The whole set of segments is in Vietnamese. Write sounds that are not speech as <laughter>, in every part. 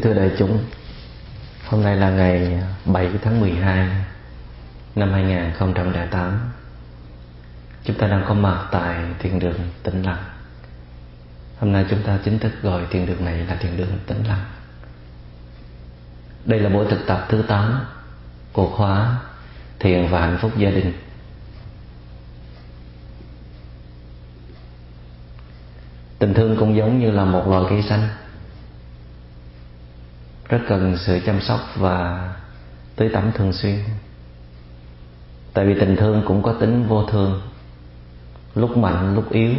Kính thưa đại chúng, hôm nay là ngày 7 tháng 12 năm 2008. Chúng ta đang có mặt tại thiền đường Tĩnh Lặng. Hôm nay chúng ta chính thức gọi thiền đường này là thiền đường Tĩnh Lặng. Đây là buổi thực tập thứ 8 của khóa Thiền và Hạnh phúc gia đình. Tình thương cũng giống như là một loài cây xanh rất cần sự chăm sóc và tưới tắm thường xuyên. Tại vì tình thương cũng có tính vô thường. Lúc mạnh, lúc yếu,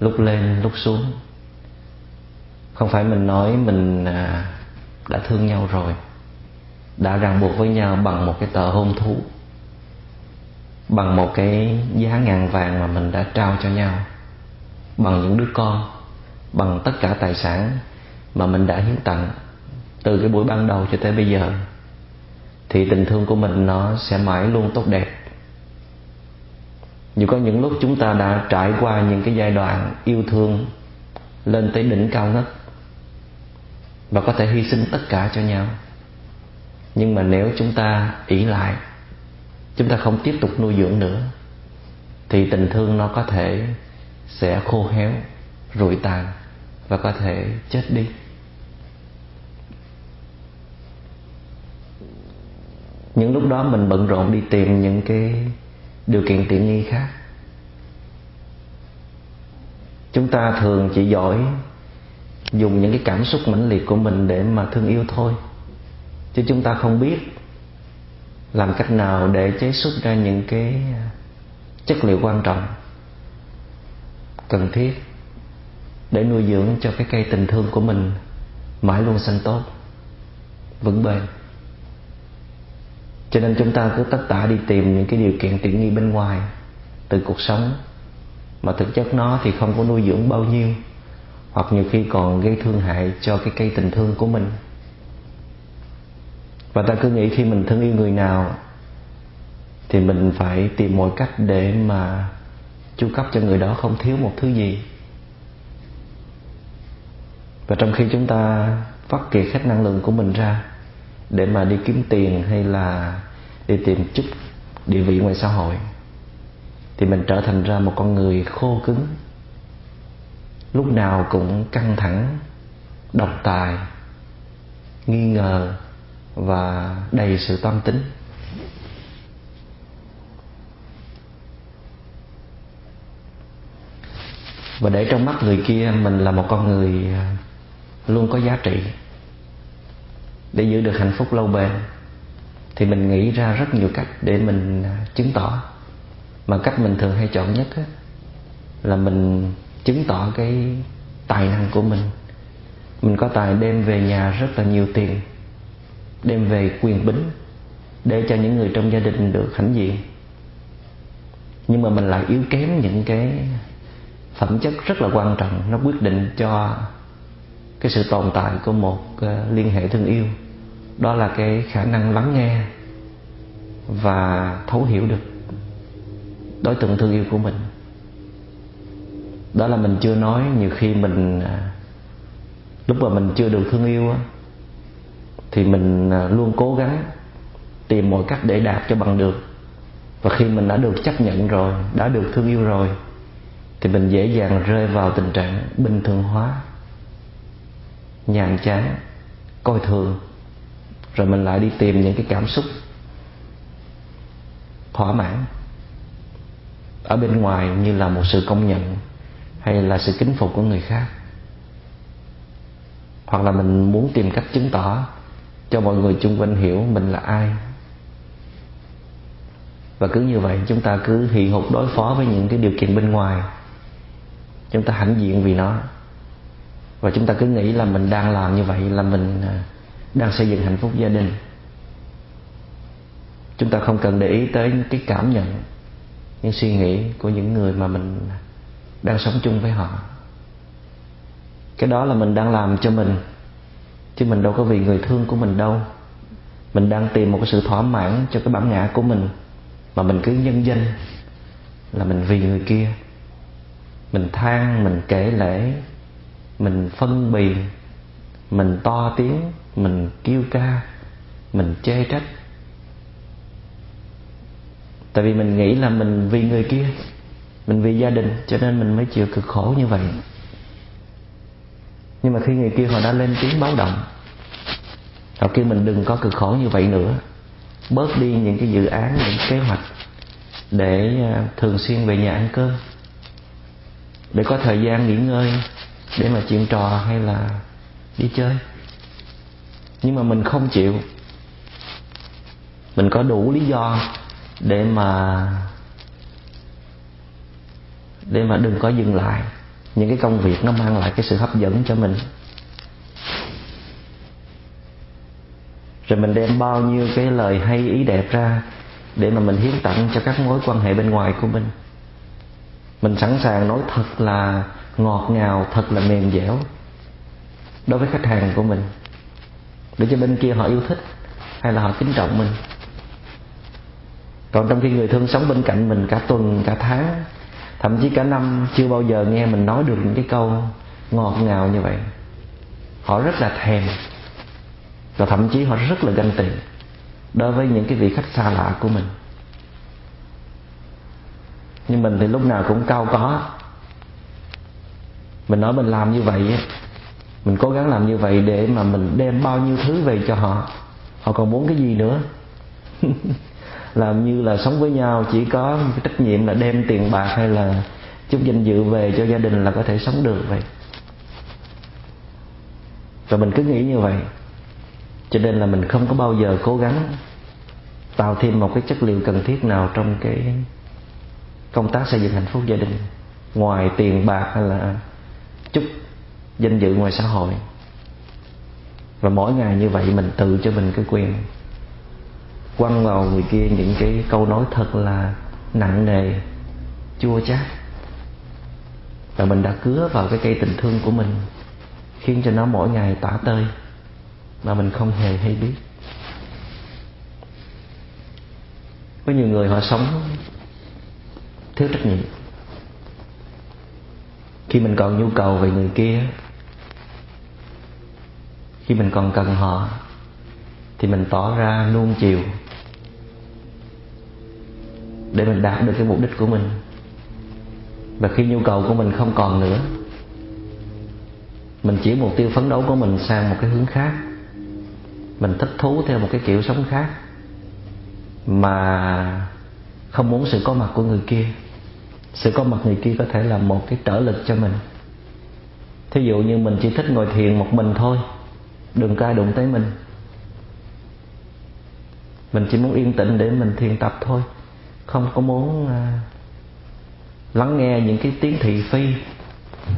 lúc lên, lúc xuống. Không phải mình nói mình à, đã thương nhau rồi, đã ràng buộc với nhau bằng một cái tờ hôn thú, bằng một cái giá ngàn vàng mà mình đã trao cho nhau, bằng những đứa con, bằng tất cả tài sản mà mình đã hiến tặng từ cái buổi ban đầu cho tới bây giờ, thì tình thương của mình nó sẽ mãi luôn tốt đẹp. Dù có những lúc chúng ta đã trải qua những cái giai đoạn yêu thương lên tới đỉnh cao nhất và có thể hy sinh tất cả cho nhau. Nhưng mà nếu chúng ta ỷ lại, chúng ta không tiếp tục nuôi dưỡng nữa, thì tình thương nó có thể sẽ khô héo, rụi tàn và có thể chết đi. Những lúc đó mình bận rộn đi tìm những cái điều kiện tiện nghi khác. Chúng ta thường chỉ giỏi dùng những cái cảm xúc mãnh liệt của mình để mà thương yêu thôi. Chứ chúng ta không biết làm cách nào để chế xuất ra những cái à, chất liệu quan trọng, cần thiết để nuôi dưỡng cho cái cây tình thương của mình mãi luôn xanh tốt, vững bền cho nên chúng ta cứ tất tả đi tìm những cái điều kiện tiện nghi bên ngoài từ cuộc sống. Mà thực chất nó thì không có nuôi dưỡng bao nhiêu, hoặc nhiều khi còn gây thương hại cho cái cây tình thương của mình. Và ta cứ nghĩ khi mình thương yêu người nào thì mình phải tìm mọi cách để mà chu cấp cho người đó không thiếu một thứ gì. Và trong khi chúng ta phát kiệt hết năng lượng của mình ra để mà đi kiếm tiền hay là đi tìm chút địa vị ngoài xã hội, thì mình trở thành ra một con người khô cứng, lúc nào cũng căng thẳng, độc tài, nghi ngờ và đầy sự tâm tính. Và để trong mắt người kia, mình là một con người luôn có giá trị để giữ được hạnh phúc lâu bền thì mình nghĩ ra rất nhiều cách để mình à, chứng tỏ. Mà cách mình thường hay chọn nhất á, là mình chứng tỏ cái tài năng của mình. Mình có tài đem về nhà rất là nhiều tiền đem về quyền bính để cho những người trong gia đình được hãnh diện. Nhưng mà mình lại yếu kém những cái phẩm chất rất là quan trọng nó quyết định cho cái sự tồn tại của một ờ, liên hệ thương yêu. Đó là cái khả năng lắng nghe và thấu hiểu được đối tượng thương yêu của mình. Đó là mình chưa nói, nhiều khi mình ờ, lúc mà mình chưa được thương yêu thì mình ờ, luôn cố gắng tìm mọi cách để đạt cho bằng được. Và khi mình đã được chấp nhận rồi, đã được thương yêu rồi, thì mình dễ dàng rơi vào tình trạng bình thường hóa nhàm chán, coi thường, rồi mình lại đi tìm những cái cảm xúc thỏa mãn. Ở bên ngoài như là một sự công nhận hay là sự kính phục của người khác. Hoặc là mình muốn tìm cách chứng tỏ cho mọi người chung quanh hiểu mình là ai. Và cứ như vậy chúng ta cứ hì hục đối phó với những cái điều kiện bên ngoài. Chúng ta hãnh diện vì nó và chúng ta cứ nghĩ là mình đang làm như vậy, là mình à, đang xây dựng hạnh phúc gia đình. Chúng ta không cần để ý tới cái cảm nhận, những suy nghĩ của những người mà mình đang sống chung với họ. Cái đó là mình đang làm cho mình, chứ mình đâu có vì người thương của mình đâu. Mình đang tìm một cái sự thỏa mãn cho cái bản ngã của mình, mà mình cứ nhân danh là mình vì người kia. Mình than, mình kể lễ mình phân bì, mình to tiếng, mình kêu ca, mình chê trách. Tại vì mình nghĩ là mình vì người kia, mình vì gia đình, cho nên mình mới chịu cực khổ như vậy. Nhưng mà khi người kia họ đã lên tiếng báo động, họ kêu mình đừng có cực khổ như vậy nữa. Bớt đi những cái dự án, những kế hoạch để à, thường xuyên về nhà ăn cơm. Để có thời gian nghỉ ngơi để mà chuyện trò hay là đi chơi. Nhưng mà mình không chịu. Mình có đủ lý do để mà để mà đừng có dừng lại. Những cái công việc nó mang lại cái sự hấp dẫn cho mình. Rồi mình đem bao nhiêu cái lời hay, ý đẹp ra để mà mình hiến tặng cho các mối quan hệ bên ngoài của mình. Mình sẵn sàng nói thật là ngọt ngào, thật là mềm dẻo đối với khách hàng của mình. Để cho bên kia họ yêu thích hay là họ kính trọng mình. Còn trong khi người thương sống bên cạnh mình cả tuần, cả tháng, thậm chí cả năm, chưa bao giờ nghe mình nói được những cái câu ngọt ngào như vậy. Họ rất là thèm và thậm chí họ rất là ganh tị đối với những cái vị khách xa lạ của mình. Nhưng mình thì lúc nào cũng cao có mình nói mình làm như vậy mình cố gắng làm như vậy để mà mình đem bao nhiêu thứ về cho họ. Họ còn muốn cái gì nữa? <laughs> Làm như là sống với nhau, chỉ có cái trách nhiệm là đem tiền bạc hay là chút danh dự về cho gia đình là có thể sống được vậy. Và mình cứ nghĩ như vậy. Cho nên là mình không có bao giờ cố gắng tạo thêm một cái chất liệu cần thiết nào trong cái công tác xây dựng hạnh phúc gia đình, ngoài tiền bạc hay là chút danh dự ngoài xã hội. Và mỗi ngày như vậy mình tự cho mình cái quyền quăng vào người kia những cái câu nói thật là nặng nề, chua chát. Và mình đã cứa vào cái cây tình thương của mình, khiến cho nó mỗi ngày tả tơi mà mình không hề hay biết. Có nhiều người họ sống thiếu trách nhiệm khi mình còn nhu cầu về người kia, khi mình còn cần họ, thì mình tỏ ra nuông chiều để mình đạt được cái mục đích của mình. Và khi nhu cầu của mình không còn nữa, mình chỉ mục tiêu phấn đấu của mình sang một cái hướng khác. Mình thích thú theo một cái kiểu sống khác mà không muốn sự có mặt của người kia sự có mặt người kia có thể là một cái trở lực cho mình. Thí dụ như mình chỉ thích ngồi thiền một mình thôi đừng có ai đụng tới mình. Mình chỉ muốn yên tĩnh để mình thiền tập thôi không có muốn à, lắng nghe những cái tiếng thị phi.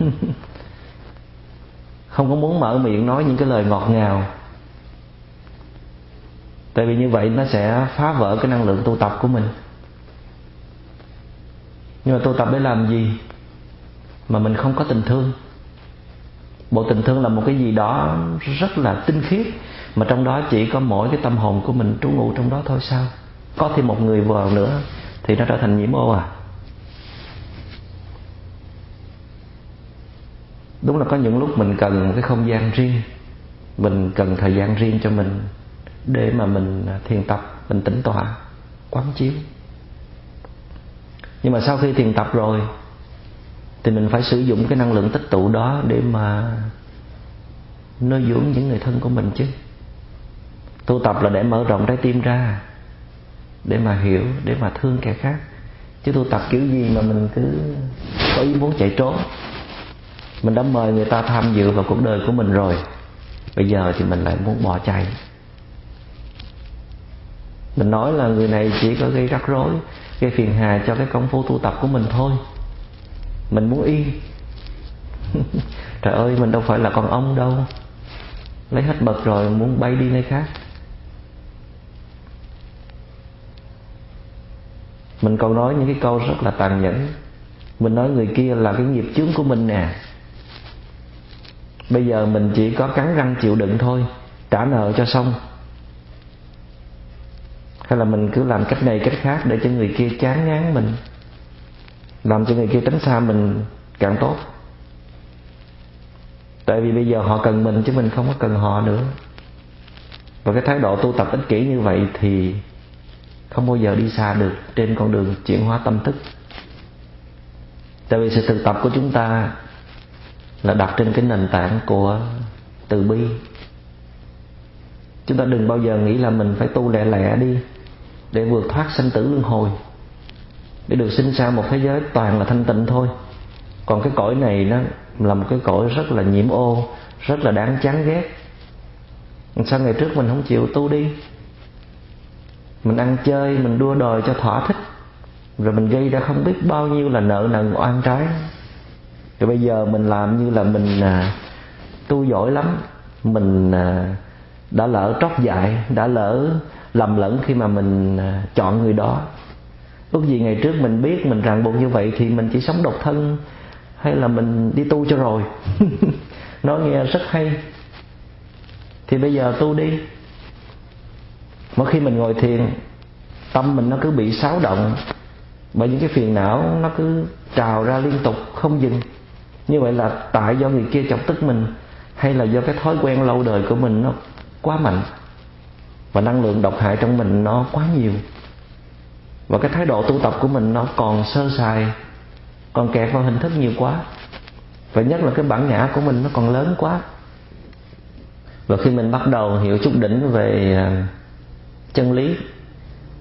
<laughs> Không có muốn mở miệng nói những cái lời ngọt ngào. Tại vì như vậy nó sẽ phá vỡ cái năng lượng tu tập của mình nhưng mà tu tập để làm gì? Mà mình không có tình thương. Bộ tình thương là một cái gì đó rất là tinh khiết, mà trong đó chỉ có mỗi cái tâm hồn của mình trú ngụ trong đó thôi sao? Có thêm một người vào nữa thì nó trở thành nhiễm ô à? Đúng là có những lúc mình cần một cái không gian riêng, mình cần thời gian riêng cho mình để mà mình thiền tập, mình tĩnh tọa, quán chiếu nhưng mà sau khi thiền tập rồi, thì mình phải sử dụng cái năng lượng tích tụ đó để mà nuôi dưỡng những người thân của mình chứ. Tu tập là để mở rộng trái tim ra, để mà hiểu, để mà thương kẻ khác. Chứ tu tập kiểu gì mà mình cứ có ý muốn chạy trốn. Mình đã mời người ta tham dự vào cuộc đời của mình rồi, bây giờ thì mình lại muốn bỏ chạy. Mình nói là người này chỉ có gây rắc rối gây phiền hà cho cái công phu tu tập của mình thôi. Mình muốn yên. <laughs> Trời ơi, mình đâu phải là con ông đâu. Lấy hết bậc rồi, muốn bay đi nơi khác. Mình còn nói những cái câu rất là tàn nhẫn. Mình nói người kia là cái nghiệp chướng của mình nè. Bây giờ mình chỉ có cắn răng chịu đựng thôi, trả nợ cho xong hay là mình cứ làm cách này, cách khác để cho người kia chán ngán mình, làm cho người kia tránh xa mình càng tốt. Tại vì bây giờ họ cần mình chứ mình không có cần họ nữa. Và cái thái độ tu tập ích kỷ như vậy thì không bao giờ đi xa được trên con đường chuyển hóa tâm thức. Tại vì sự thực tập của chúng ta là đặt trên cái nền tảng của từ bi. Chúng ta đừng bao giờ nghĩ là mình phải tu lẹ lẹ đi để vượt thoát sanh tử luân hồi. Để được sinh ra một thế giới toàn là thanh tịnh thôi. Còn cái cõi này nó là một cái cõi rất là nhiễm ô rất là đáng chán ghét. Sao ngày trước mình không chịu tu đi? Mình ăn chơi mình đua đòi cho thỏa thích. Rồi mình gây ra không biết bao nhiêu là nợ nần oan trái. Rồi bây giờ mình làm như là mình à, tu giỏi lắm. Mình à, đã lỡ trót dại đã lỡ lầm lẫn khi mà mình à, chọn người đó. Ước gì ngày trước mình biết mình ràng buộc như vậy thì mình chỉ sống độc thân hay là mình đi tu cho rồi. <laughs> Nó nghe rất hay. Thì bây giờ tu đi. Mỗi khi mình ngồi thiền, tâm mình nó cứ bị xáo động bởi những cái phiền não nó cứ trào ra liên tục, không dừng. Như vậy là tại do người kia chọc tức mình hay là do cái thói quen lâu đời của mình nó quá mạnh? Và năng lượng độc hại trong mình nó quá nhiều. Và cái thái độ tu tập của mình nó còn sơ sài, còn kẹt vào hình thức nhiều quá. Và nhất là cái bản ngã của mình nó còn lớn quá. Và khi mình bắt đầu hiểu chút đỉnh về à, chân lý,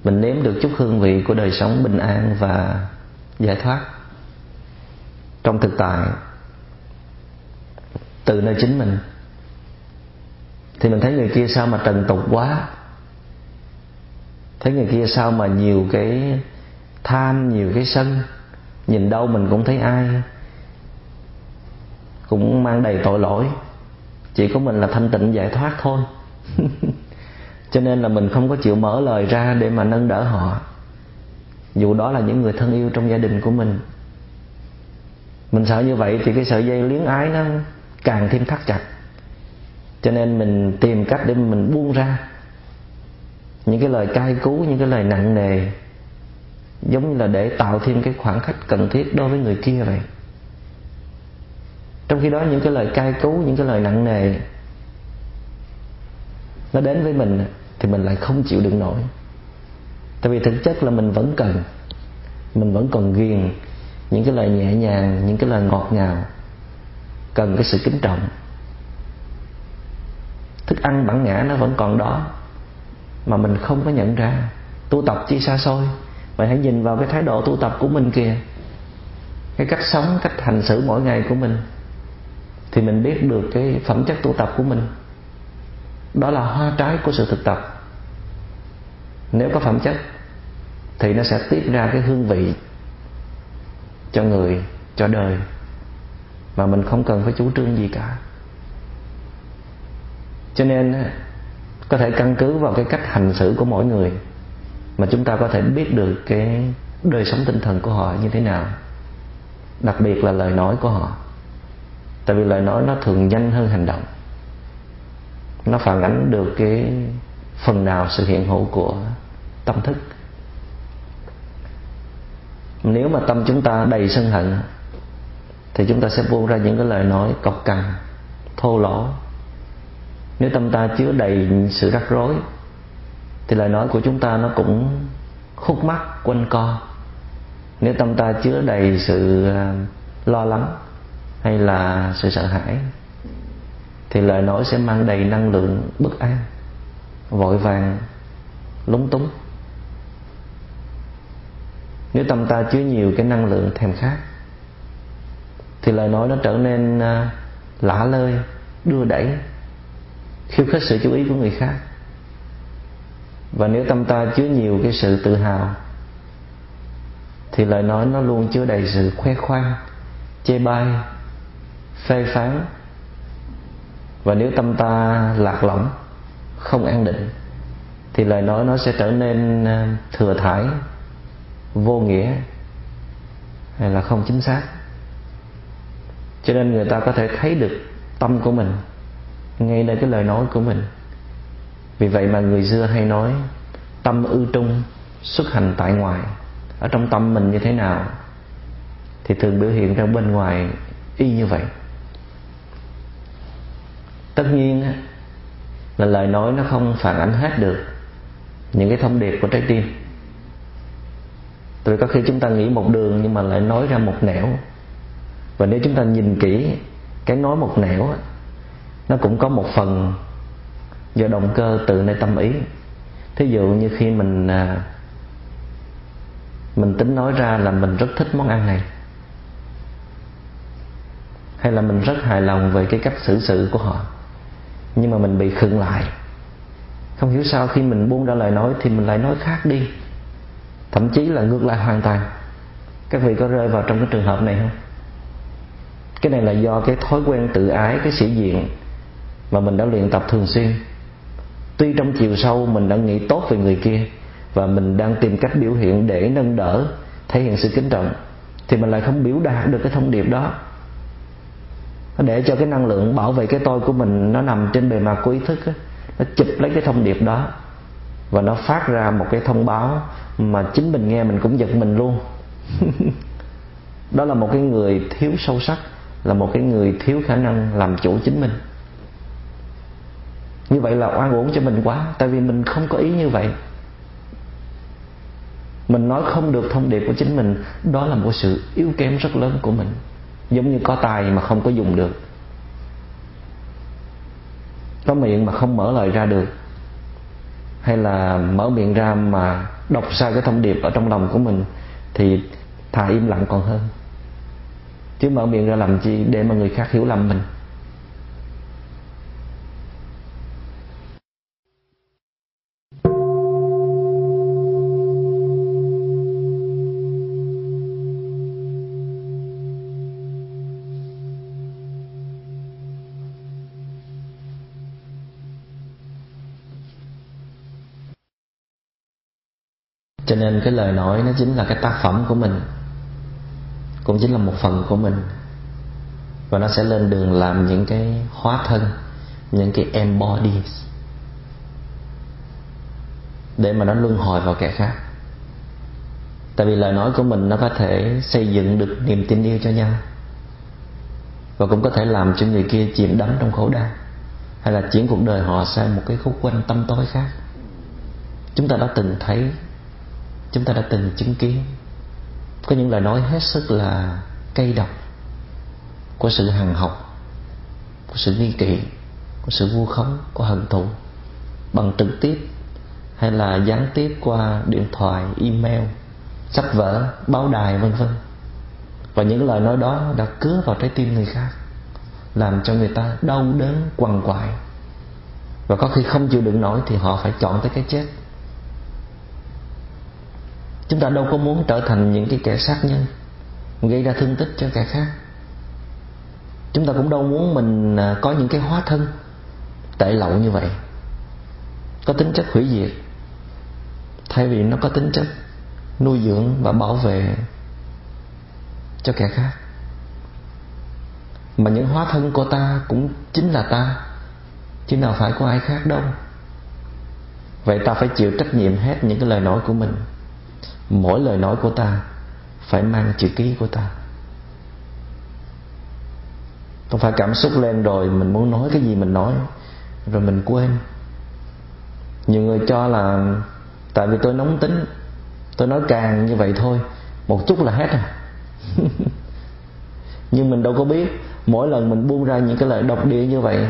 mình nếm được chút hương vị của đời sống bình an và giải thoát trong thực tại từ nơi chính mình, thì mình thấy người kia sao mà trần tục quá thấy người kia sao mà nhiều cái tham, nhiều cái sân? Nhìn đâu mình cũng thấy ai. Cũng mang đầy tội lỗi. Chỉ có mình là thanh tịnh giải thoát thôi. <laughs> Cho nên là mình không có chịu mở lời ra để mà nâng đỡ họ. Dù đó là những người thân yêu trong gia đình của mình. Mình sợ như vậy thì cái sợi dây liếng ái nó càng thêm thắt chặt. Cho nên mình tìm cách để mình buông ra những cái lời cai cú, những cái lời nặng nề, giống như là để tạo thêm cái khoảng cách cần thiết đối với người kia vậy. Trong khi đó, những cái lời cai cú, những cái lời nặng nề nó đến với mình thì mình lại không chịu đựng nổi. Tại vì thực chất là mình vẫn cần, mình vẫn còn ghiền những cái lời nhẹ nhàng, những cái lời ngọt ngào, cần cái sự kính trọng. Thức ăn bản ngã nó vẫn còn đó mà mình không có nhận ra. Tu tập chi xa xôi. Vậy hãy nhìn vào cái thái độ tu tập của mình kìa. Cái cách sống, cách hành xử mỗi ngày của mình. Thì mình biết được cái phẩm chất tu tập của mình. Đó là hoa trái của sự thực tập. Nếu có phẩm chất, thì nó sẽ tiết ra cái hương vị cho người, cho đời mà mình không cần phải chủ trương gì cả. Cho nên có thể căn cứ vào cái cách hành xử của mỗi người mà chúng ta có thể biết được cái đời sống tinh thần của họ như thế nào. Đặc biệt là lời nói của họ. Tại vì lời nói nó thường nhanh hơn hành động. Nó phản ánh được cái phần nào sự hiện hữu của tâm thức. Nếu mà tâm chúng ta đầy sân hận, thì chúng ta sẽ buông ra những cái lời nói cọc cằn, thô lỗ nếu tâm ta chứa đầy sự rắc rối, thì lời nói của chúng ta nó cũng khúc mắc, quanh co. Nếu tâm ta chứa đầy sự ờ, lo lắng hay là sự sợ hãi, thì lời nói sẽ mang đầy năng lượng bất an, vội vàng, lúng túng. Nếu tâm ta chứa nhiều cái năng lượng thèm khát, thì lời nói nó trở nên ờ, lả lơi, đưa đẩy khiêu khích sự chú ý của người khác. Và nếu tâm ta chứa nhiều cái sự tự hào, thì lời nói nó luôn chứa đầy sự khoe khoang, chê bai, phê phán. Và nếu tâm ta lạc lõng, không an định, thì lời nói nó sẽ trở nên ờ, thừa thải, vô nghĩa, hay là không chính xác. Cho nên người ta có thể thấy được tâm của mình ngay nơi cái lời nói của mình. Vì vậy mà người xưa hay nói, tâm ư trung, xuất hành tại ngoài. Ở trong tâm mình như thế nào thì thường biểu hiện ra bên ngoài y như vậy. Tất nhiên là lời nói nó không phản ánh hết được những cái thông điệp của trái tim. Rồi có khi chúng ta nghĩ một đường nhưng mà lại nói ra một nẻo. Và nếu chúng ta nhìn kỹ cái nói một nẻo nó cũng có một phần do động cơ từ nơi tâm ý. Thí dụ như khi mình à, mình tính nói ra là mình rất thích món ăn này hay là mình rất hài lòng về cái cách xử sự của họ nhưng mà mình bị khựng lại. Không hiểu sao khi mình buông ra lời nói thì mình lại nói khác đi. Thậm chí là ngược lại hoàn toàn. Các vị có rơi vào trong cái trường hợp này không? Cái này là do cái thói quen tự ái cái sĩ diện mà mình đã luyện tập thường xuyên. Tuy trong chiều sâu mình đã nghĩ tốt về người kia và mình đang tìm cách biểu hiện để nâng đỡ thể hiện sự kính trọng thì mình lại không biểu đạt được cái thông điệp đó. Để cho cái năng lượng bảo vệ cái tôi của mình nó nằm trên bề mặt của ý thức đó, nó chụp lấy cái thông điệp đó và nó phát ra một cái thông báo mà chính mình nghe mình cũng giật mình luôn. <laughs> Đó là một cái người thiếu sâu sắc là một cái người thiếu khả năng làm chủ chính mình như vậy là oan uổng cho mình quá. Tại vì mình không có ý như vậy. Mình nói không được thông điệp của chính mình, đó là một sự yếu kém rất lớn của mình. Giống như có tài mà không có dùng được. Có miệng mà không mở lời ra được. Hay là mở miệng ra mà đọc sai cái thông điệp ở trong lòng của mình, thì thà im lặng còn hơn. Chứ mở miệng ra làm chi để mà người khác hiểu lầm mình? Cho nên cái lời nói nó chính là cái tác phẩm của mình, cũng chính là một phần của mình. Và nó sẽ lên đường làm những cái hóa thân, những cái embodies để mà nó luân hồi vào kẻ khác. Tại vì lời nói của mình nó có thể xây dựng được niềm tin yêu cho nhau và cũng có thể làm cho người kia chìm đắm trong khổ đau, hay là chuyển cuộc đời họ sang một cái khúc quanh tâm tối khác. Chúng ta đã từng thấy chúng ta đã từng chứng kiến. Có những lời nói hết sức là cây độc của sự hằng học, của sự nghi kỵ, của sự vu khống, của hận thù bằng trực tiếp hay là gián tiếp qua điện thoại, email, sách vở, báo đài, vân vân. Và những lời nói đó đã cứa vào trái tim người khác, làm cho người ta đau đớn quằn quại. Và có khi không chịu đựng nổi thì họ phải chọn tới cái chết chúng ta đâu có muốn trở thành những cái kẻ sát nhân, gây ra thương tích cho kẻ khác. Chúng ta cũng đâu muốn mình à, có những cái hóa thân tệ lậu như vậy. Có tính chất hủy diệt. Thay vì nó có tính chất nuôi dưỡng và bảo vệ cho kẻ khác. Mà những hóa thân của ta cũng chính là ta, chứ nào phải có ai khác đâu. Vậy ta phải chịu trách nhiệm hết những cái lời nói của mình mỗi lời nói của ta phải mang chữ ký của ta. Không phải cảm xúc lên rồi mình muốn nói cái gì mình nói, rồi mình quên. Nhiều người cho là tại vì tôi nóng tính, tôi nói càng như vậy thôi, một chút là hết à. <laughs> Nhưng mình đâu có biết, mỗi lần mình buông ra những cái lời độc địa như vậy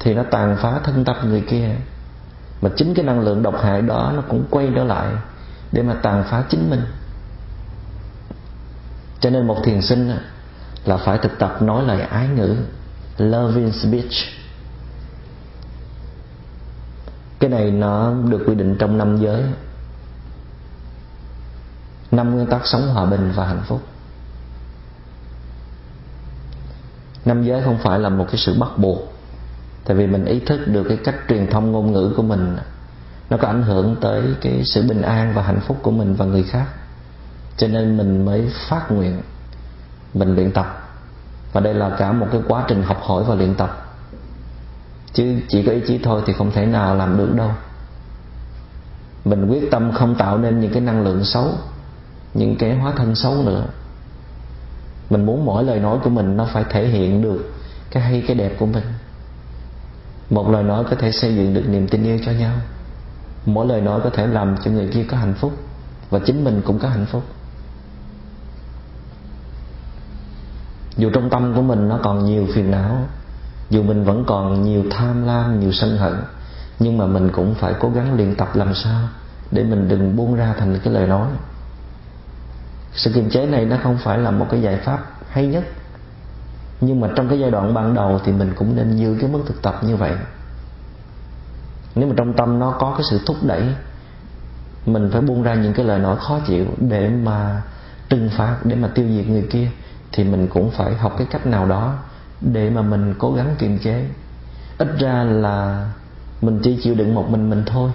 thì nó tàn phá thân tâm người kia. Mà chính cái năng lượng độc hại đó nó cũng quay trở lại để mà tàn phá chính mình. Cho nên một thiền sinh là phải thực tập nói lời ái ngữ loving speech. Cái này nó được quy định trong năm giới. Năm nguyên tắc sống hòa bình và hạnh phúc. Năm giới không phải là một cái sự bắt buộc, tại vì mình ý thức được cái cách truyền thông ngôn ngữ của mình nó có ảnh hưởng tới cái sự bình an và hạnh phúc của mình và người khác. Cho nên mình mới phát nguyện mình luyện tập. Và đây là cả một cái quá trình học hỏi và luyện tập. Chứ chỉ có ý chí thôi thì không thể nào làm được đâu. Mình quyết tâm không tạo nên những cái năng lượng xấu, những cái hóa thân xấu nữa. Mình muốn mỗi lời nói của mình nó phải thể hiện được cái hay, cái đẹp của mình. Một lời nói có thể xây dựng được niềm tin yêu cho nhau mỗi lời nói có thể làm cho người kia có hạnh phúc, và chính mình cũng có hạnh phúc. Dù trong tâm của mình nó còn nhiều phiền não, dù mình vẫn còn nhiều tham lam, nhiều sân hận, nhưng mà mình cũng phải cố gắng luyện tập làm sao để mình đừng buông ra thành cái lời nói. Sự kiềm chế này nó không phải là một cái giải pháp hay nhất, nhưng mà trong cái giai đoạn ban đầu thì mình cũng nên giữ cái mức thực tập như vậy nếu mà trong tâm nó có cái sự thúc đẩy, mình phải buông ra những cái lời nói khó chịu để mà trừng phạt, để mà tiêu diệt người kia, thì mình cũng phải học cái cách nào đó để mà mình cố gắng kiềm chế. Ít ra là mình chỉ chịu đựng một mình mình thôi.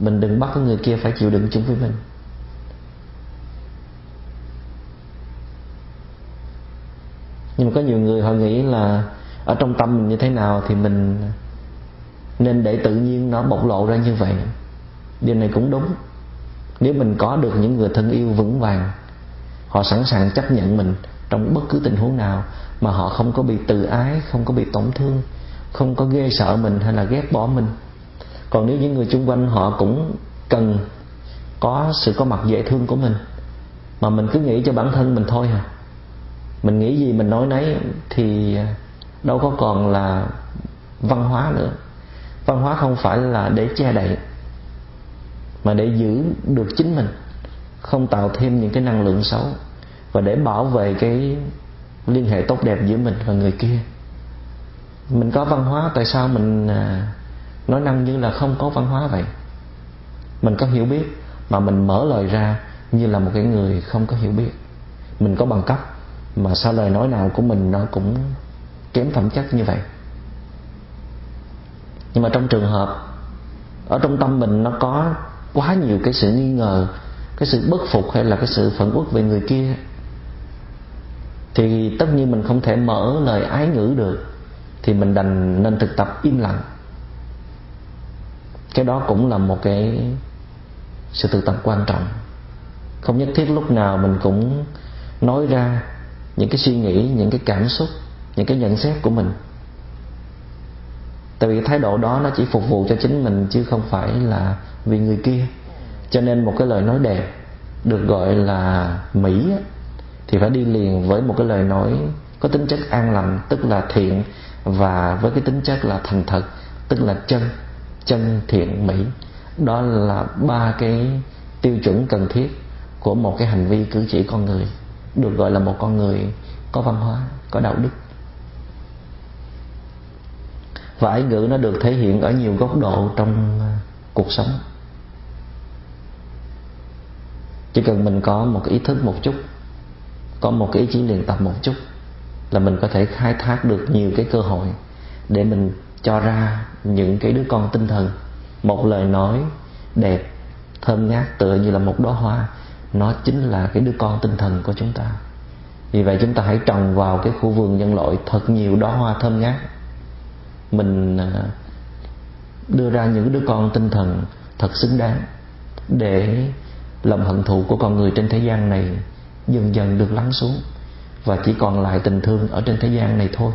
Mình đừng bắt người kia phải chịu đựng chung với mình. Nhưng mà có nhiều người họ nghĩ là ở trong tâm mình như thế nào thì mình nên để tự nhiên nó bộc lộ ra như vậy. Điều này cũng đúng. Nếu mình có được những người thân yêu vững vàng, họ sẵn sàng chấp nhận mình trong bất cứ tình huống nào mà họ không có bị tự ái, không có bị tổn thương, không có ghê sợ mình hay là ghét bỏ mình. Còn nếu những người chung quanh họ cũng cần có sự có mặt dễ thương của mình, mà mình cứ nghĩ cho bản thân mình thôi à mình nghĩ gì mình nói nấy thì đâu có còn là văn hóa nữa văn hóa không phải là để che đậy, mà để giữ được chính mình, không tạo thêm những cái năng lượng xấu, và để bảo vệ cái liên hệ tốt đẹp giữa mình và người kia. Mình có văn hóa, tại sao mình à, nói năng như là không có văn hóa vậy? Mình có hiểu biết, mà mình mở lời ra như là một cái người không có hiểu biết. Mình có bằng cấp, mà sao lời nói nào của mình nó cũng kém phẩm chất như vậy? Nhưng mà trong trường hợp ở trong tâm mình nó có quá nhiều cái sự nghi ngờ, cái sự bất phục hay là cái sự phẫn uất về người kia, thì tất nhiên mình không thể mở lời ái ngữ được, thì mình đành nên thực tập im lặng. Cái đó cũng là một cái sự thực tập quan trọng. Không nhất thiết lúc nào mình cũng nói ra những cái suy nghĩ, những cái cảm xúc, những cái nhận xét của mình tại vì thái độ đó nó chỉ phục vụ cho chính mình chứ không phải là vì người kia. Cho nên một cái lời nói đẹp được gọi là mỹ thì phải đi liền với một cái lời nói có tính chất an lành, tức là thiện, và với cái tính chất là thành thật, tức là chân chân thiện mỹ. Đó là ba cái tiêu chuẩn cần thiết của một cái hành vi cử chỉ con người, được gọi là một con người có văn hóa, có đạo đức và ái ngữ nó được thể hiện ở nhiều góc độ trong à, cuộc sống. Chỉ cần mình có một cái ý thức một chút, có một cái ý chí luyện tập một chút, là mình có thể khai thác được nhiều cái cơ hội để mình cho ra những cái đứa con tinh thần. Một lời nói đẹp, thơm ngát tựa như là một đóa hoa, nó chính là cái đứa con tinh thần của chúng ta. Vì vậy chúng ta hãy trồng vào cái khu vườn nhân loại thật nhiều đóa hoa thơm ngát mình à, đưa ra những đứa con tinh thần thật xứng đáng để lòng hận thù của con người trên thế gian này dần dần được lắng xuống và chỉ còn lại tình thương ở trên thế gian này thôi.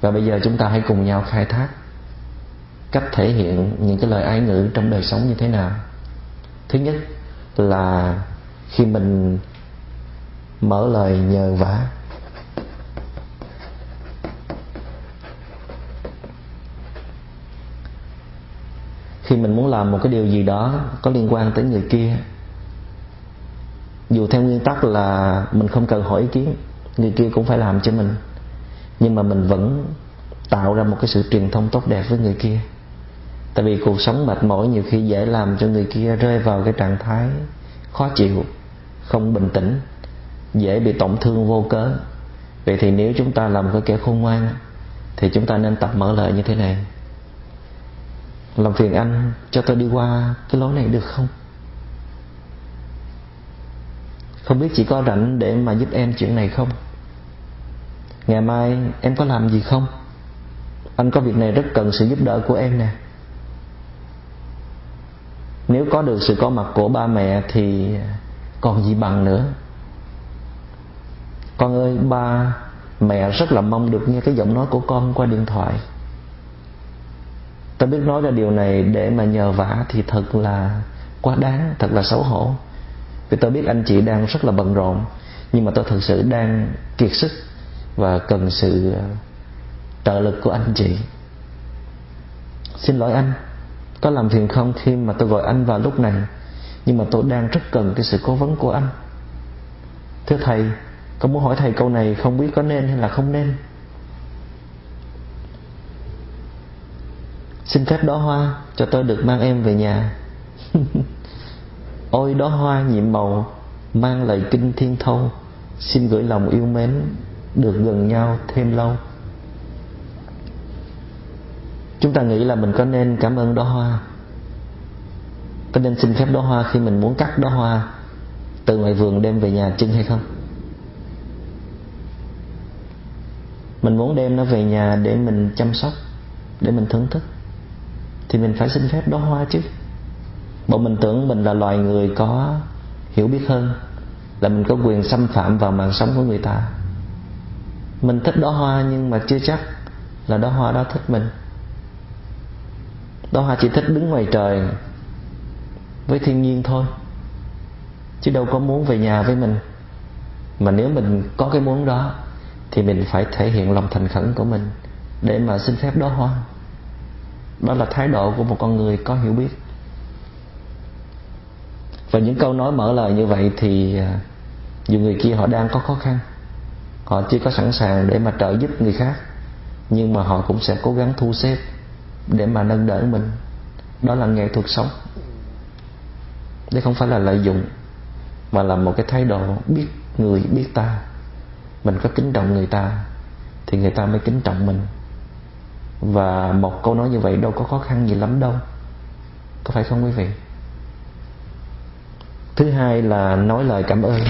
Và bây giờ chúng ta hãy cùng nhau khai thác cách thể hiện những cái lời ái ngữ trong đời sống như thế nào. Thứ nhất là khi mình mở lời nhờ vả khi mình muốn làm một cái điều gì đó có liên quan tới người kia, dù theo nguyên tắc là mình không cần hỏi ý kiến, người kia cũng phải làm cho mình. Nhưng mà mình vẫn tạo ra một cái sự truyền thông tốt đẹp với người kia. Tại vì cuộc sống mệt mỏi nhiều khi dễ làm cho người kia rơi vào cái trạng thái khó chịu, không bình tĩnh, dễ bị tổn thương vô cớ. Vậy thì nếu chúng ta làm cái kẻ khôn ngoan, thì chúng ta nên tập mở lời như thế này làm phiền anh cho tôi đi qua cái lối này được không? Không biết chị có rảnh để mà giúp em chuyện này không? Ngày mai em có làm gì không? Anh có việc này rất cần sự giúp đỡ của em nè. Nếu có được sự có mặt của ba mẹ thì còn gì bằng nữa. Con ơi, ba mẹ rất là mong được nghe cái giọng nói của con qua điện thoại tôi biết nói ra điều này để mà nhờ vả thì thật là quá đáng, thật là xấu hổ. Vì tôi biết anh chị đang rất là bận rộn, nhưng mà tôi thực sự đang kiệt sức và cần sự ờ, trợ lực của anh chị. Xin lỗi anh, có làm phiền không khi mà tôi gọi anh vào lúc này, nhưng mà tôi đang rất cần cái sự cố vấn của anh. Thưa thầy con muốn hỏi thầy câu này không biết có nên hay là không nên? Xin phép đó hoa, cho tôi được mang em về nhà. <laughs> Ôi đó hoa nhiệm màu, mang lời kinh thiên thâu. Xin gửi lòng yêu mến, được gần nhau thêm lâu. Chúng ta nghĩ là mình có nên cảm ơn đó hoa? Có nên xin phép đó hoa khi mình muốn cắt đó hoa từ ngoài vườn đem về nhà trưng hay không? Mình muốn đem nó về nhà để mình chăm sóc, để mình thưởng thức thì mình phải xin phép đó hoa chứ. Bộ mình tưởng mình là loài người có hiểu biết hơn, là mình có quyền xâm phạm vào mạng sống của người ta. Mình thích đó hoa nhưng mà chưa chắc là đó hoa đó thích mình. Đó hoa chỉ thích đứng ngoài trời với thiên nhiên thôi, chứ đâu có muốn về nhà với mình. Mà nếu mình có cái muốn đó, thì mình phải thể hiện lòng thành khẩn của mình để mà xin phép đó hoa đó là thái độ của một con người có hiểu biết. Và những câu nói mở lời như vậy thì à, nhiều người kia họ đang có khó khăn. Họ chưa có sẵn sàng để mà trợ giúp người khác, nhưng mà họ cũng sẽ cố gắng thu xếp để mà nâng đỡ mình. Đó là nghệ thuật sống. Đây không phải là lợi dụng, mà là một cái thái độ biết người, biết ta. Mình có kính trọng người ta thì người ta mới kính trọng mình và một câu nói như vậy đâu có khó khăn gì lắm đâu. Có phải không quý vị? Thứ hai là nói lời cảm ơn.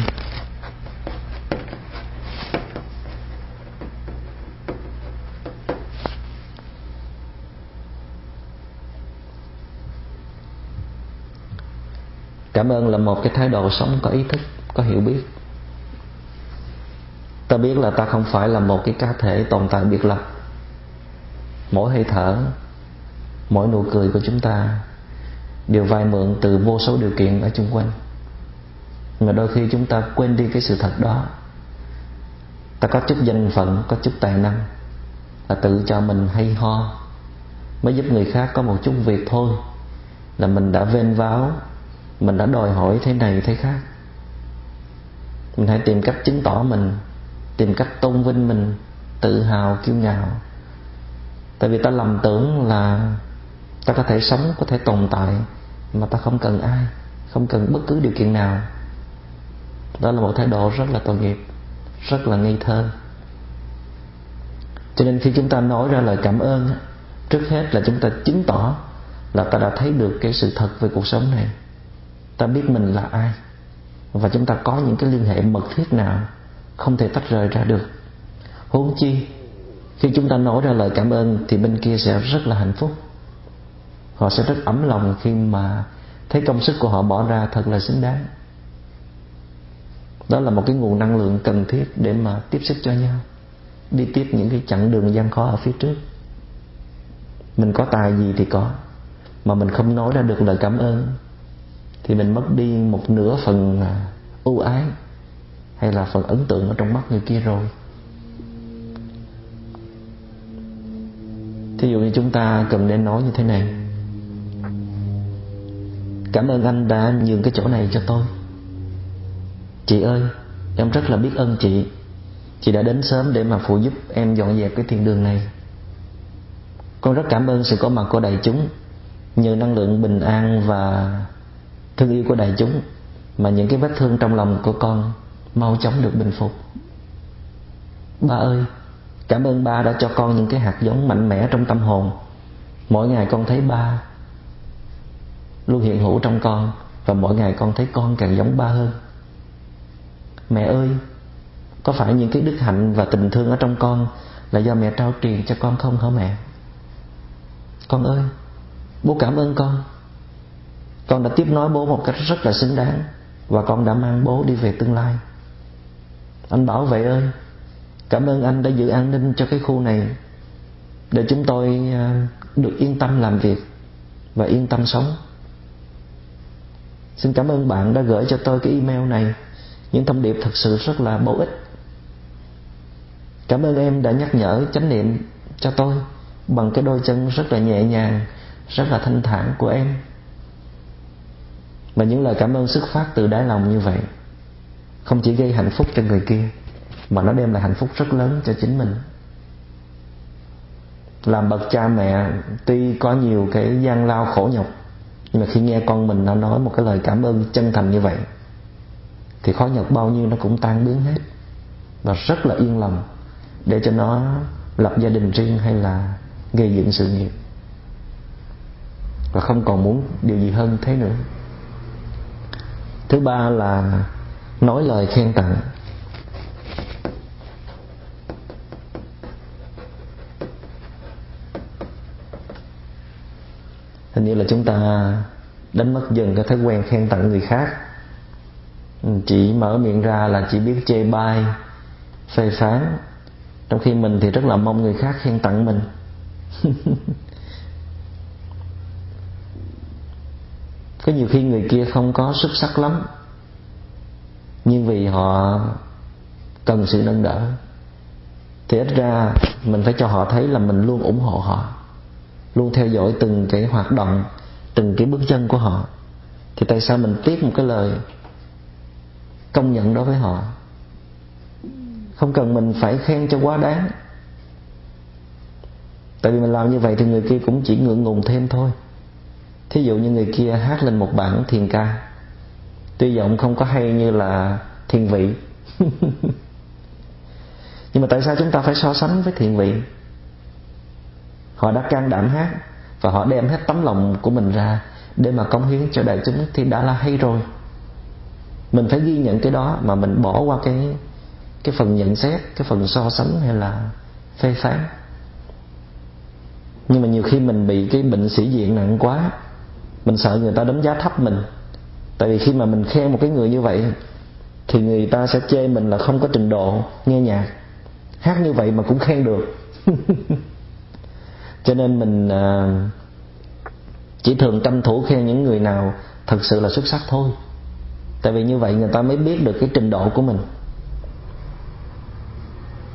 Cảm ơn là một cái thái độ sống có ý thức, có hiểu biết. Ta biết là ta không phải là một cái cá thể tồn tại biệt lập mỗi hơi thở, mỗi nụ cười của chúng ta đều vay mượn từ vô số điều kiện ở chung quanh. Mà đôi khi chúng ta quên đi cái sự thật đó. Ta có chút danh phận, có chút tài năng là tự cho mình hay ho, mới giúp người khác có một chút việc thôi, là mình đã vênh váo, mình đã đòi hỏi thế này thế khác. Mình hãy tìm cách chứng tỏ mình, tìm cách tôn vinh mình, tự hào, kiêu ngạo tại vì ta lầm tưởng là ta có thể sống, có thể tồn tại, mà ta không cần ai, không cần bất cứ điều kiện nào. Đó là một thái độ rất là tội nghiệp, rất là ngây thơ. Cho nên khi chúng ta nói ra lời cảm ơn, trước hết là chúng ta chứng tỏ là ta đã thấy được cái sự thật về cuộc sống này. Ta biết mình là ai, và chúng ta có những cái liên hệ mật thiết nào không thể tách rời ra được. Huống chi khi chúng ta nói ra lời cảm ơn, thì bên kia sẽ rất là hạnh phúc. Họ sẽ rất ấm lòng khi mà thấy công sức của họ bỏ ra thật là xứng đáng. Đó là một cái nguồn năng lượng cần thiết để mà tiếp sức cho nhau. Đi tiếp những cái chặng đường gian khó ở phía trước. Mình có tài gì thì có. Mà mình không nói ra được lời cảm ơn, thì mình mất đi một nửa phần à, ưu ái hay là phần ấn tượng ở trong mắt người kia rồi. Thí dụ như chúng ta cần nên nói như thế này. Cảm ơn anh đã nhường cái chỗ này cho tôi. Chị ơi, em rất là biết ơn chị. Chị đã đến sớm để mà phụ giúp em dọn dẹp cái thiên đường này. Con rất cảm ơn sự có mặt của đại chúng, nhờ năng lượng bình an và thương yêu của đại chúng mà những cái vết thương trong lòng của con mau chóng được bình phục. Ba ơi cảm ơn ba đã cho con những cái hạt giống mạnh mẽ trong tâm hồn. Mỗi ngày con thấy ba luôn hiện hữu trong con, và mỗi ngày con thấy con càng giống ba hơn. Mẹ ơi, có phải những cái đức hạnh và tình thương ở trong con là do mẹ trao truyền cho con không hả mẹ? Con ơi, bố cảm ơn con. Con đã tiếp nối bố một cách rất là xứng đáng, và con đã mang bố đi về tương lai. Anh bảo vệ ơi cảm ơn anh đã giữ an ninh cho cái khu này, để chúng tôi à, được yên tâm làm việc và yên tâm sống. Xin cảm ơn bạn đã gửi cho tôi cái email này. Những thông điệp thật sự rất là bổ ích. Cảm ơn em đã nhắc nhở, chánh niệm cho tôi bằng cái đôi chân rất là nhẹ nhàng, rất là thanh thản của em. Và những lời cảm ơn xuất phát từ đáy lòng như vậy không chỉ gây hạnh phúc cho người kia mà nó đem lại hạnh phúc rất lớn cho chính mình. Làm bậc cha mẹ, tuy có nhiều cái gian lao khổ nhọc, nhưng mà khi nghe con mình nó nói một cái lời cảm ơn chân thành như vậy, thì khó nhọc bao nhiêu nó cũng tan biến hết. Và rất là yên lòng để cho nó lập gia đình riêng hay là gây dựng sự nghiệp. Và không còn muốn điều gì hơn thế nữa. Thứ ba là nói lời khen tặng. Hình như là chúng ta đánh mất dần cái thói quen khen tặng người khác. Ừ, chỉ mở miệng ra là chỉ biết chê bai, phê phán. Trong khi mình thì rất là mong người khác khen tặng mình. <laughs> Có nhiều khi người kia không có xuất sắc lắm, nhưng vì họ cần sự nâng đỡ, thì ít ra mình phải cho họ thấy là mình luôn ủng hộ họ luôn theo dõi từng cái hoạt động, từng cái bước chân của họ. Thì tại sao mình tiếc một cái lời công nhận đối với họ? Không cần mình phải khen cho quá đáng. Tại vì mình làm như vậy thì người kia cũng chỉ ngượng ngùng thêm thôi. Thí dụ như người kia hát lên một bản thiền ca. Tuy giọng không có hay như là thiền vị. <laughs> Nhưng mà tại sao chúng ta phải so sánh với thiền vị? Họ đã can đảm hát và họ đem hết tấm lòng của mình ra để mà cống hiến cho đại chúng thì đã là hay rồi. Mình phải ghi nhận cái đó mà mình bỏ qua cái cái phần nhận xét, cái phần so sánh hay là phê phán. Nhưng mà nhiều khi mình bị cái bệnh sĩ diện nặng quá, mình sợ người ta đánh giá thấp mình. Tại vì khi mà mình khen một cái người như vậy thì người ta sẽ chê mình là không có trình độ, nghe nhạc. Hát như vậy mà cũng khen được. <laughs> cho nên mình à, chỉ thường tranh thủ khen những người nào thật sự là xuất sắc thôi. Tại vì như vậy người ta mới biết được cái trình độ của mình.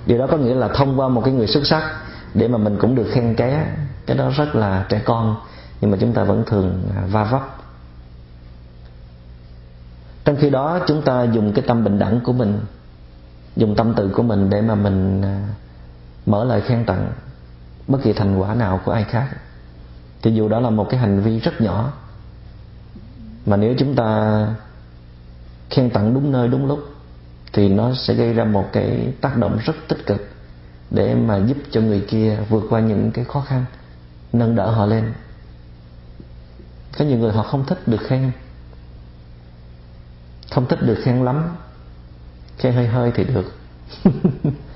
Điều đó có nghĩa là thông qua một cái người xuất sắc để mà mình cũng được khen ké, cái đó rất là trẻ con, nhưng mà chúng ta vẫn thường à, va vấp. Trong khi đó chúng ta dùng cái tâm bình đẳng của mình, dùng tâm tự của mình để mà mình à, mở lời khen tặng bất kỳ thành quả nào của ai khác. Thì dù đó là một cái hành vi rất nhỏ, mà nếu chúng ta khen tặng đúng nơi, đúng lúc, thì nó sẽ gây ra một cái tác động rất tích cực để mà giúp cho người kia vượt qua những cái khó khăn, nâng đỡ họ lên. Có nhiều người họ không thích được khen, không thích được khen lắm. Khen hơi hơi thì được. <laughs>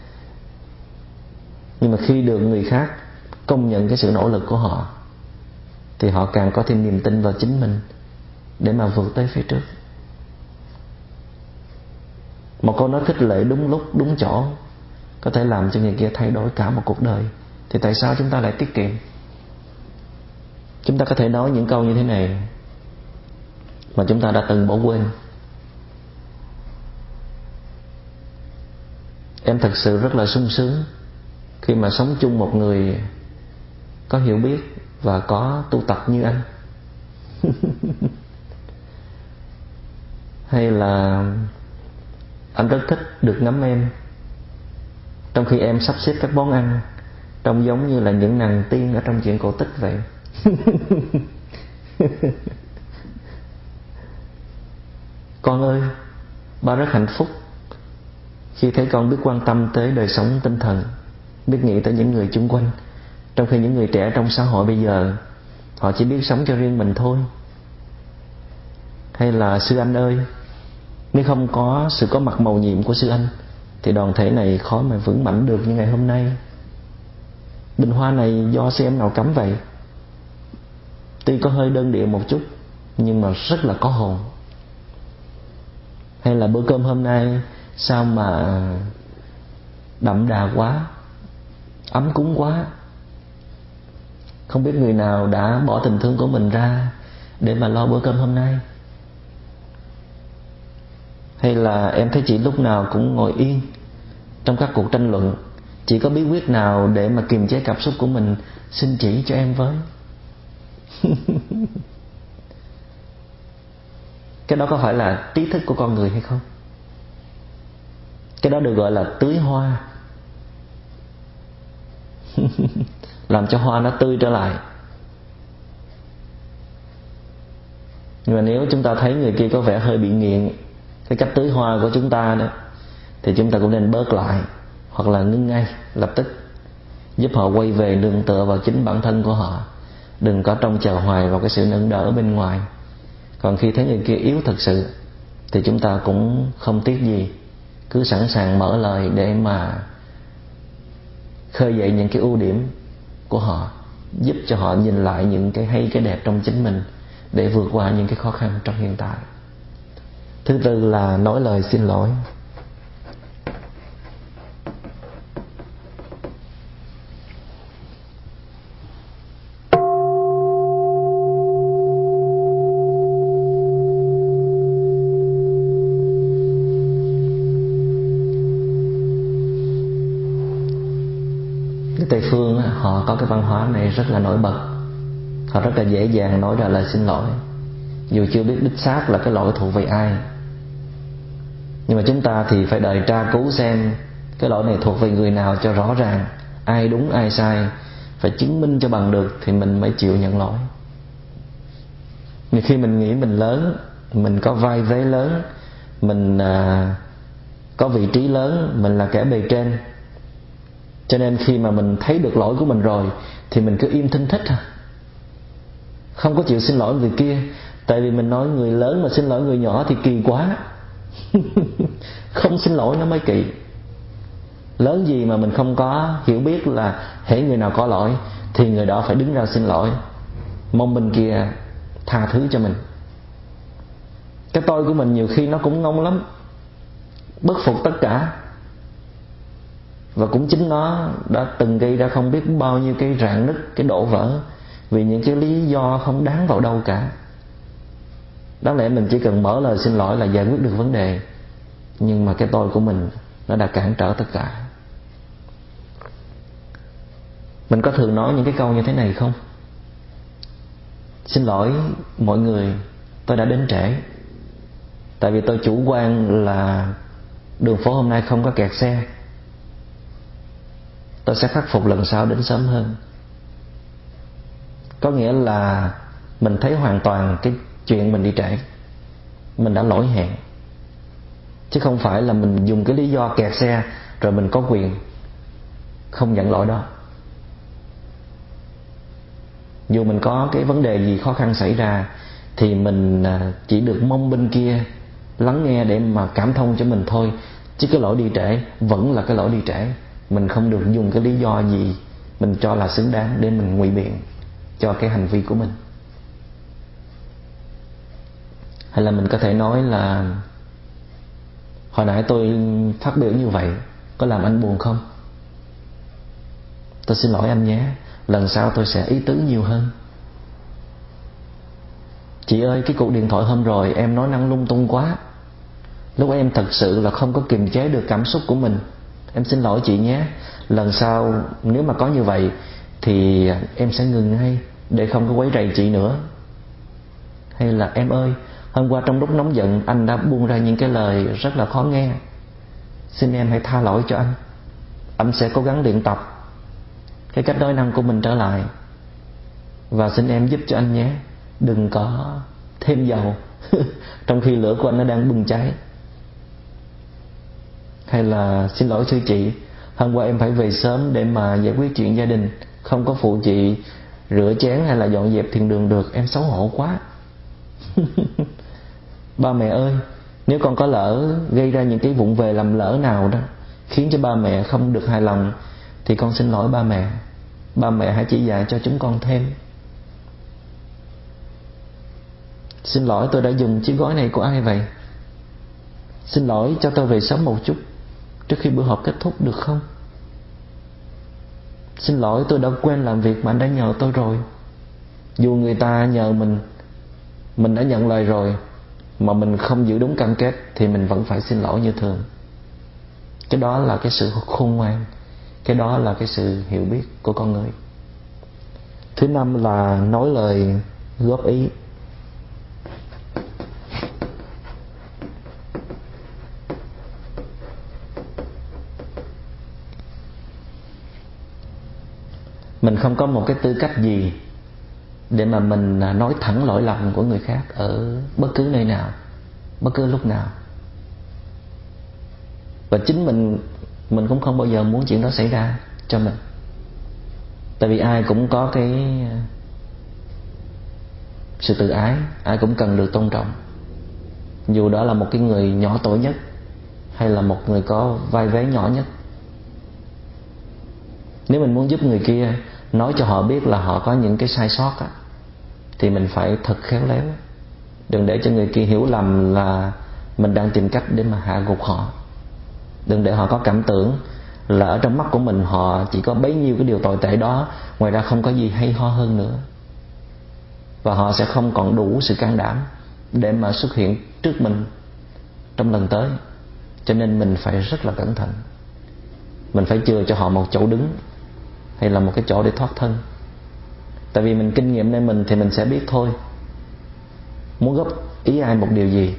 nhưng mà khi được người khác công nhận cái sự nỗ lực của họ, thì họ càng có thêm niềm tin vào chính mình để mà vượt tới phía trước. Một câu nói khích lệ đúng lúc, đúng chỗ, có thể làm cho người kia thay đổi cả một cuộc đời. Thì tại sao chúng ta lại tiết kiệm? Chúng ta có thể nói những câu như thế này mà chúng ta đã từng bỏ quên. Em thật sự rất là sung sướng khi mà sống chung một người có hiểu biết và có tu tập như anh. <laughs> Hay là anh rất thích được ngắm em. Trong khi em sắp xếp các món ăn trông giống như là những nàng tiên ở trong chuyện cổ tích vậy. <laughs> Con ơi ba rất hạnh phúc khi thấy con biết quan tâm tới đời sống tinh thần biết nghĩ tới những người chung quanh. Trong khi những người trẻ trong xã hội bây giờ, họ chỉ biết sống cho riêng mình thôi. Hay là sư anh ơi, nếu không có sự có mặt màu nhiệm của sư anh, thì đoàn thể này khó mà vững mạnh được như ngày hôm nay. Bình hoa này do sư em nào cắm vậy? Tuy có hơi đơn điệu một chút, nhưng mà rất là có hồn. Hay là bữa cơm hôm nay sao mà đậm đà quá? Ấm cúng quá. Không biết người nào đã bỏ tình thương của mình ra để mà lo bữa cơm hôm nay. Hay là em thấy chị lúc nào cũng ngồi yên trong các cuộc tranh luận chị có bí quyết nào để mà kiềm chế cảm xúc của mình, xin chỉ cho em với. <laughs> Cái đó có phải là trí thức của con người hay không? Cái đó được gọi là tưới hoa. <laughs> làm cho hoa nó tươi trở lại. Nhưng mà nếu chúng ta thấy người kia có vẻ hơi bị nghiện cái cách tưới hoa của chúng ta đó, thì chúng ta cũng nên bớt lại hoặc là ngưng ngay, lập tức. Giúp họ quay về nương tựa vào chính bản thân của họ. Đừng có trông chờ hoài vào cái sự nâng đỡ bên ngoài. Còn khi thấy người kia yếu thật sự, thì chúng ta cũng không tiếc gì. Cứ sẵn sàng mở lời để mà khơi dậy những cái ưu điểm của họ, giúp cho họ nhìn lại những cái hay, cái đẹp trong chính mình để vượt qua những cái khó khăn trong hiện tại. Thứ tư là nói lời xin lỗi. Họ có cái văn hóa này rất là nổi bật. Họ rất là dễ dàng nói ra lời xin lỗi. Dù chưa biết đích xác là cái lỗi thuộc về ai. Nhưng mà chúng ta thì phải đợi tra cứu xem cái lỗi này thuộc về người nào cho rõ ràng. Ai đúng ai sai phải chứng minh cho bằng được thì mình mới chịu nhận lỗi. Nhưng khi mình nghĩ mình lớn mình có vai vế lớn mình à, có vị trí lớn mình là kẻ bề trên cho nên khi mà mình thấy được lỗi của mình rồi thì mình cứ im thinh thích thôi, không có chịu xin lỗi người kia. Tại vì mình nói người lớn mà xin lỗi người nhỏ thì kỳ quá. <laughs> Không xin lỗi nó mới kỳ. Lớn gì mà mình không có hiểu biết là hễ người nào có lỗi thì người đó phải đứng ra xin lỗi. Mong bên kia tha thứ cho mình. Cái tôi của mình nhiều khi nó cũng ngông lắm. Bất phục tất cả và cũng chính nó đã từng gây ra không biết bao nhiêu cái rạn nứt, cái đổ vỡ, vì những cái lý do không đáng vào đâu cả. Đáng lẽ mình chỉ cần mở lời xin lỗi là giải quyết được vấn đề, nhưng mà cái tôi của mình nó đã cản trở tất cả. Mình có thường nói những cái câu như thế này không? Xin lỗi mọi người, tôi đã đến trễ. Tại vì tôi chủ quan là đường phố hôm nay không có kẹt xe tôi sẽ khắc phục lần sau đến sớm hơn. Có nghĩa là mình thấy hoàn toàn cái chuyện mình đi trễ. Mình đã lỗi hẹn. Chứ không phải là mình dùng cái lý do kẹt xe rồi mình có quyền không nhận lỗi đó. Dù mình có cái vấn đề gì khó khăn xảy ra, thì mình à, chỉ được mong bên kia lắng nghe để mà cảm thông cho mình thôi. Chứ cái lỗi đi trễ vẫn là cái lỗi đi trễ mình không được dùng cái lý do gì mình cho là xứng đáng để mình ngụy biện cho cái hành vi của mình. Hay là mình có thể nói là, hồi nãy tôi phát biểu như vậy, có làm anh buồn không? Tôi xin lỗi anh nhé, lần sau tôi sẽ ý tứ nhiều hơn. Chị ơi, cái cuộc điện thoại hôm rồi em nói năng lung tung quá. Lúc em thật sự là không có kiềm chế được cảm xúc của mình em xin lỗi chị nhé. Lần sau, nếu mà có như vậy, thì em sẽ ngừng ngay, để không có quấy rầy chị nữa. Hay là em ơi, hôm qua trong lúc nóng giận, anh đã buông ra những cái lời rất là khó nghe. Xin em hãy tha lỗi cho anh. Anh sẽ cố gắng luyện tập cái cách đối năng của mình trở lại. Và xin em giúp cho anh nhé. Đừng có thêm dầu. <laughs> Trong khi lửa của anh nó đang bùng cháy hay là xin lỗi sư chị? Hôm qua em phải về sớm để mà giải quyết chuyện gia đình. Không có phụ chị rửa chén hay là dọn dẹp thiền đường được, em xấu hổ quá. <laughs> Ba mẹ ơi, nếu con có lỡ gây ra những cái vụng về lầm lỡ nào đó, khiến cho ba mẹ không được hài lòng, thì con xin lỗi ba mẹ. Ba mẹ hãy chỉ dạy cho chúng con thêm. Xin lỗi tôi đã dùng chiếc gói này của ai vậy? Xin lỗi cho tôi về sớm một chút trước khi bữa họp kết thúc được không? Xin lỗi, tôi đã quên làm việc mà anh đã nhờ tôi rồi. Dù người ta nhờ mình mình đã nhận lời rồi, mà mình không giữ đúng cam kết thì mình vẫn phải xin lỗi như thường. Cái đó là cái sự khôn ngoan, cái đó là cái sự hiểu biết của con người. Thứ năm là nói lời góp ý. Mình không có một cái tư cách gì để mà mình à, nói thẳng lỗi lầm của người khác ở bất cứ nơi nào, bất cứ lúc nào. Và chính mình mình cũng không bao giờ muốn chuyện đó xảy ra cho mình. Tại vì ai cũng có cái à, sự tự ái, ai cũng cần được tôn trọng. Dù đó là một cái người nhỏ tuổi nhất hay là một người có vai vế nhỏ nhất. Nếu mình muốn giúp người kia nói cho họ biết là họ có những cái sai sót á, thì mình phải thật khéo léo. Đừng để cho người kia hiểu lầm là mình đang tìm cách để mà hạ gục họ. Đừng để họ có cảm tưởng là ở trong mắt của mình họ chỉ có bấy nhiêu cái điều tồi tệ đó ngoài ra không có gì hay ho hơn nữa. Và họ sẽ không còn đủ sự can đảm để mà xuất hiện trước mình trong lần tới. Cho nên mình phải rất là cẩn thận. Mình phải chừa cho họ một chỗ đứng hay là một cái chỗ để thoát thân. Tại vì mình kinh nghiệm nên mình thì mình sẽ biết thôi. Muốn góp ý ai một điều gì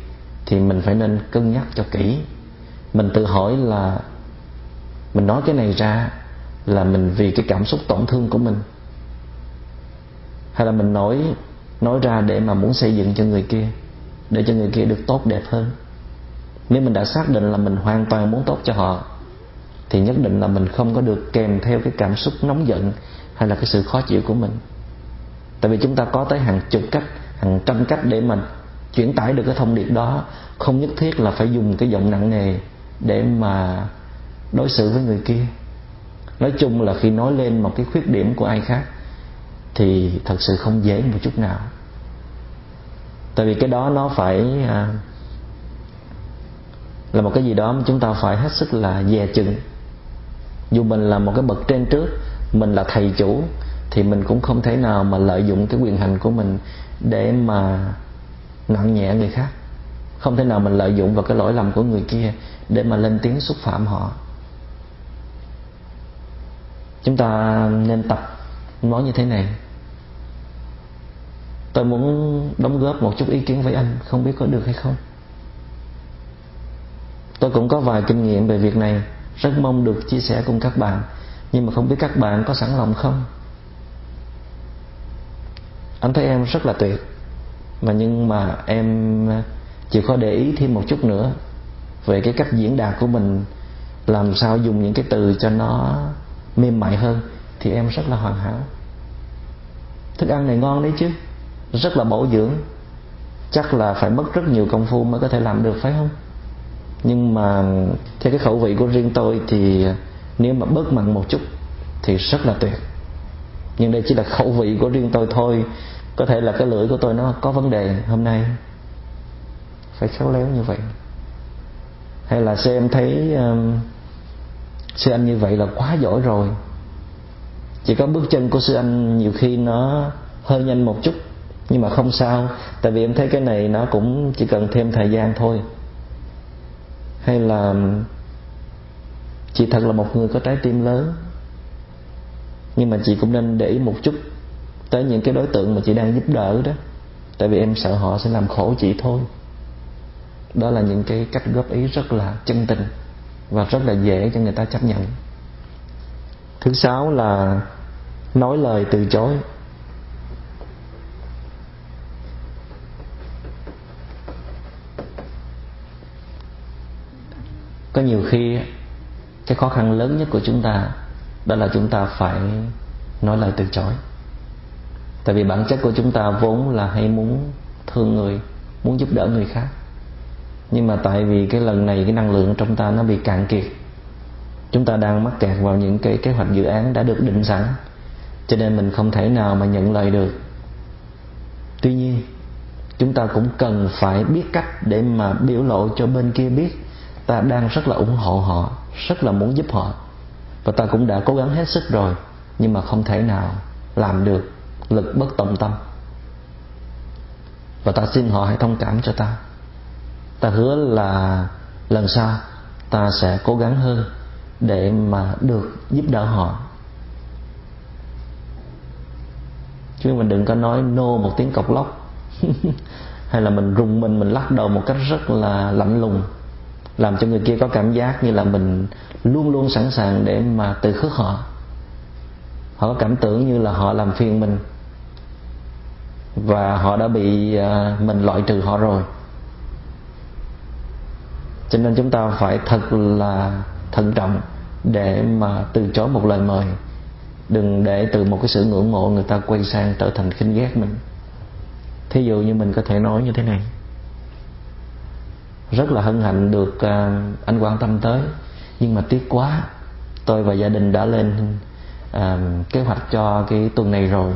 thì mình phải nên cân nhắc cho kỹ. Mình tự hỏi là mình nói cái này ra là mình vì cái cảm xúc tổn thương của mình. Hay là mình nói nói ra để mà muốn xây dựng cho người kia, để cho người kia được tốt đẹp hơn. Nếu mình đã xác định là mình hoàn toàn muốn tốt cho họ thì nhất định là mình không có được kèm theo cái cảm xúc nóng giận hay là cái sự khó chịu của mình. Tại vì chúng ta có tới hàng chục cách hàng trăm cách để mình chuyển tải được cái thông điệp đó. Không nhất thiết là phải dùng cái giọng nặng nề để mà đối xử với người kia. Nói chung là khi nói lên một cái khuyết điểm của ai khác thì thật sự không dễ một chút nào. Tại vì cái đó nó phải à, là một cái gì đó mà chúng ta phải hết sức là dè chừng dù mình là một cái bậc trên trước, mình là thầy chủ, thì mình cũng không thể nào mà lợi dụng cái quyền hành của mình để mà nặng nhẹ người khác. Không thể nào mình lợi dụng vào cái lỗi lầm của người kia để mà lên tiếng xúc phạm họ. Chúng ta nên tập nói như thế này. Tôi muốn đóng góp một chút ý kiến với anh, không biết có được hay không. Tôi cũng có vài kinh nghiệm về việc này rất mong được chia sẻ cùng các bạn. Nhưng mà không biết các bạn có sẵn lòng không? Anh thấy em rất là tuyệt. Mà nhưng mà em chỉ có để ý thêm một chút nữa về cái cách diễn đạt của mình, làm sao dùng những cái từ cho nó mềm mại hơn, thì em rất là hoàn hảo. Thức ăn này ngon đấy chứ? Rất là bổ dưỡng. Chắc là phải mất rất nhiều công phu mới có thể làm được, phải không? Nhưng mà theo cái khẩu vị của riêng tôi thì nếu mà bớt mặn một chút thì rất là tuyệt. Nhưng đây chỉ là khẩu vị của riêng tôi thôi. Có thể là cái lưỡi của tôi nó có vấn đề hôm nay. Phải khéo léo như vậy. Hay là xem em thấy um, sư anh như vậy là quá giỏi rồi. Chỉ có bước chân của sư anh nhiều khi nó hơi nhanh một chút nhưng mà không sao. Tại vì em thấy cái này nó cũng chỉ cần thêm thời gian thôi hay là chị thật là một người có trái tim lớn, nhưng mà chị cũng nên để ý một chút tới những cái đối tượng mà chị đang giúp đỡ đó. Tại vì em sợ họ sẽ làm khổ chị thôi. Đó là những cái cách góp ý rất là chân tình và rất là dễ cho người ta chấp nhận. Thứ sáu là nói lời từ chối. Có nhiều khi, cái khó khăn lớn nhất của chúng ta, đó là chúng ta phải nói lời từ chối. Tại vì bản chất của chúng ta vốn là hay muốn thương người, muốn giúp đỡ người khác. Nhưng mà tại vì cái lần này cái năng lượng trong ta nó bị cạn kiệt, chúng ta đang mắc kẹt vào những cái kế hoạch dự án đã được định sẵn, cho nên mình không thể nào mà nhận lời được. Tuy nhiên, chúng ta cũng cần phải biết cách để mà biểu lộ cho bên kia biết ta đang rất là ủng hộ họ, rất là muốn giúp họ. Và ta cũng đã cố gắng hết sức rồi, nhưng mà không thể nào làm được lực bất tòng tâm. Và ta xin họ hãy thông cảm cho ta. Ta hứa là lần sau ta sẽ cố gắng hơn để mà được giúp đỡ họ. Chứ mình đừng có nói nô một tiếng cọc lóc. <laughs> Hay là mình rùng mình mình lắc đầu một cách rất là lạnh lùng làm cho người kia có cảm giác như là mình luôn luôn sẵn sàng để mà từ khước họ. Họ có cảm tưởng như là họ làm phiền mình. Và họ đã bị à, mình loại trừ họ rồi. Cho nên chúng ta phải thật là thận trọng để mà từ chối một lời mời. Đừng để từ một cái sự ngưỡng mộ người ta quay sang trở thành khinh ghét mình. Thí dụ như mình có thể nói như thế này rất là hân hạnh được à, anh quan tâm tới. Nhưng mà tiếc quá tôi và gia đình đã lên à, kế hoạch cho cái tuần này rồi.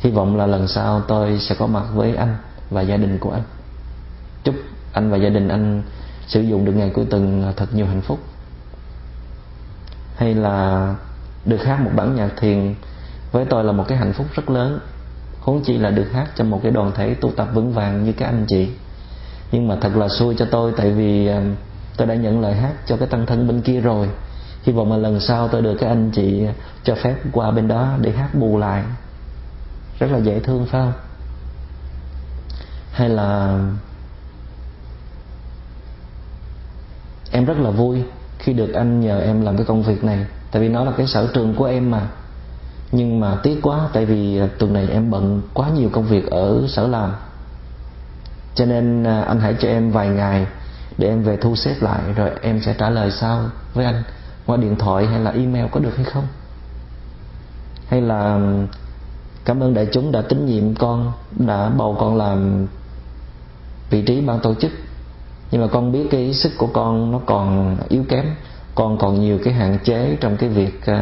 Hy vọng là lần sau tôi sẽ có mặt với anh và gia đình của anh. Chúc anh và gia đình anh sử dụng được ngày cuối tuần thật nhiều hạnh phúc. Hay là được hát một bản nhạc thiền với tôi là một cái hạnh phúc rất lớn. Huống chi là được hát cho một cái đoàn thể tu tập vững vàng như các anh chị nhưng mà thật là xui cho tôi, tại vì ờ, tôi đã nhận lời hát cho cái tăng thân bên kia rồi. Hy vọng mà lần sau tôi được các anh chị cho phép qua bên đó để hát bù lại. Rất là dễ thương, phải không? Hay là em rất là vui khi được anh nhờ em làm cái công việc này. Tại vì nó là cái sở trường của em mà. Nhưng mà tiếc quá, tại vì tuần này em bận quá nhiều công việc ở sở làm cho nên à, anh hãy cho em vài ngày để em về thu xếp lại rồi em sẽ trả lời sau với anh qua điện thoại hay là email có được hay không. Hay là cảm ơn đại chúng đã tín nhiệm con đã bầu con làm vị trí ban tổ chức. Nhưng mà con biết cái sức của con nó còn yếu kém con còn nhiều cái hạn chế trong cái việc uh,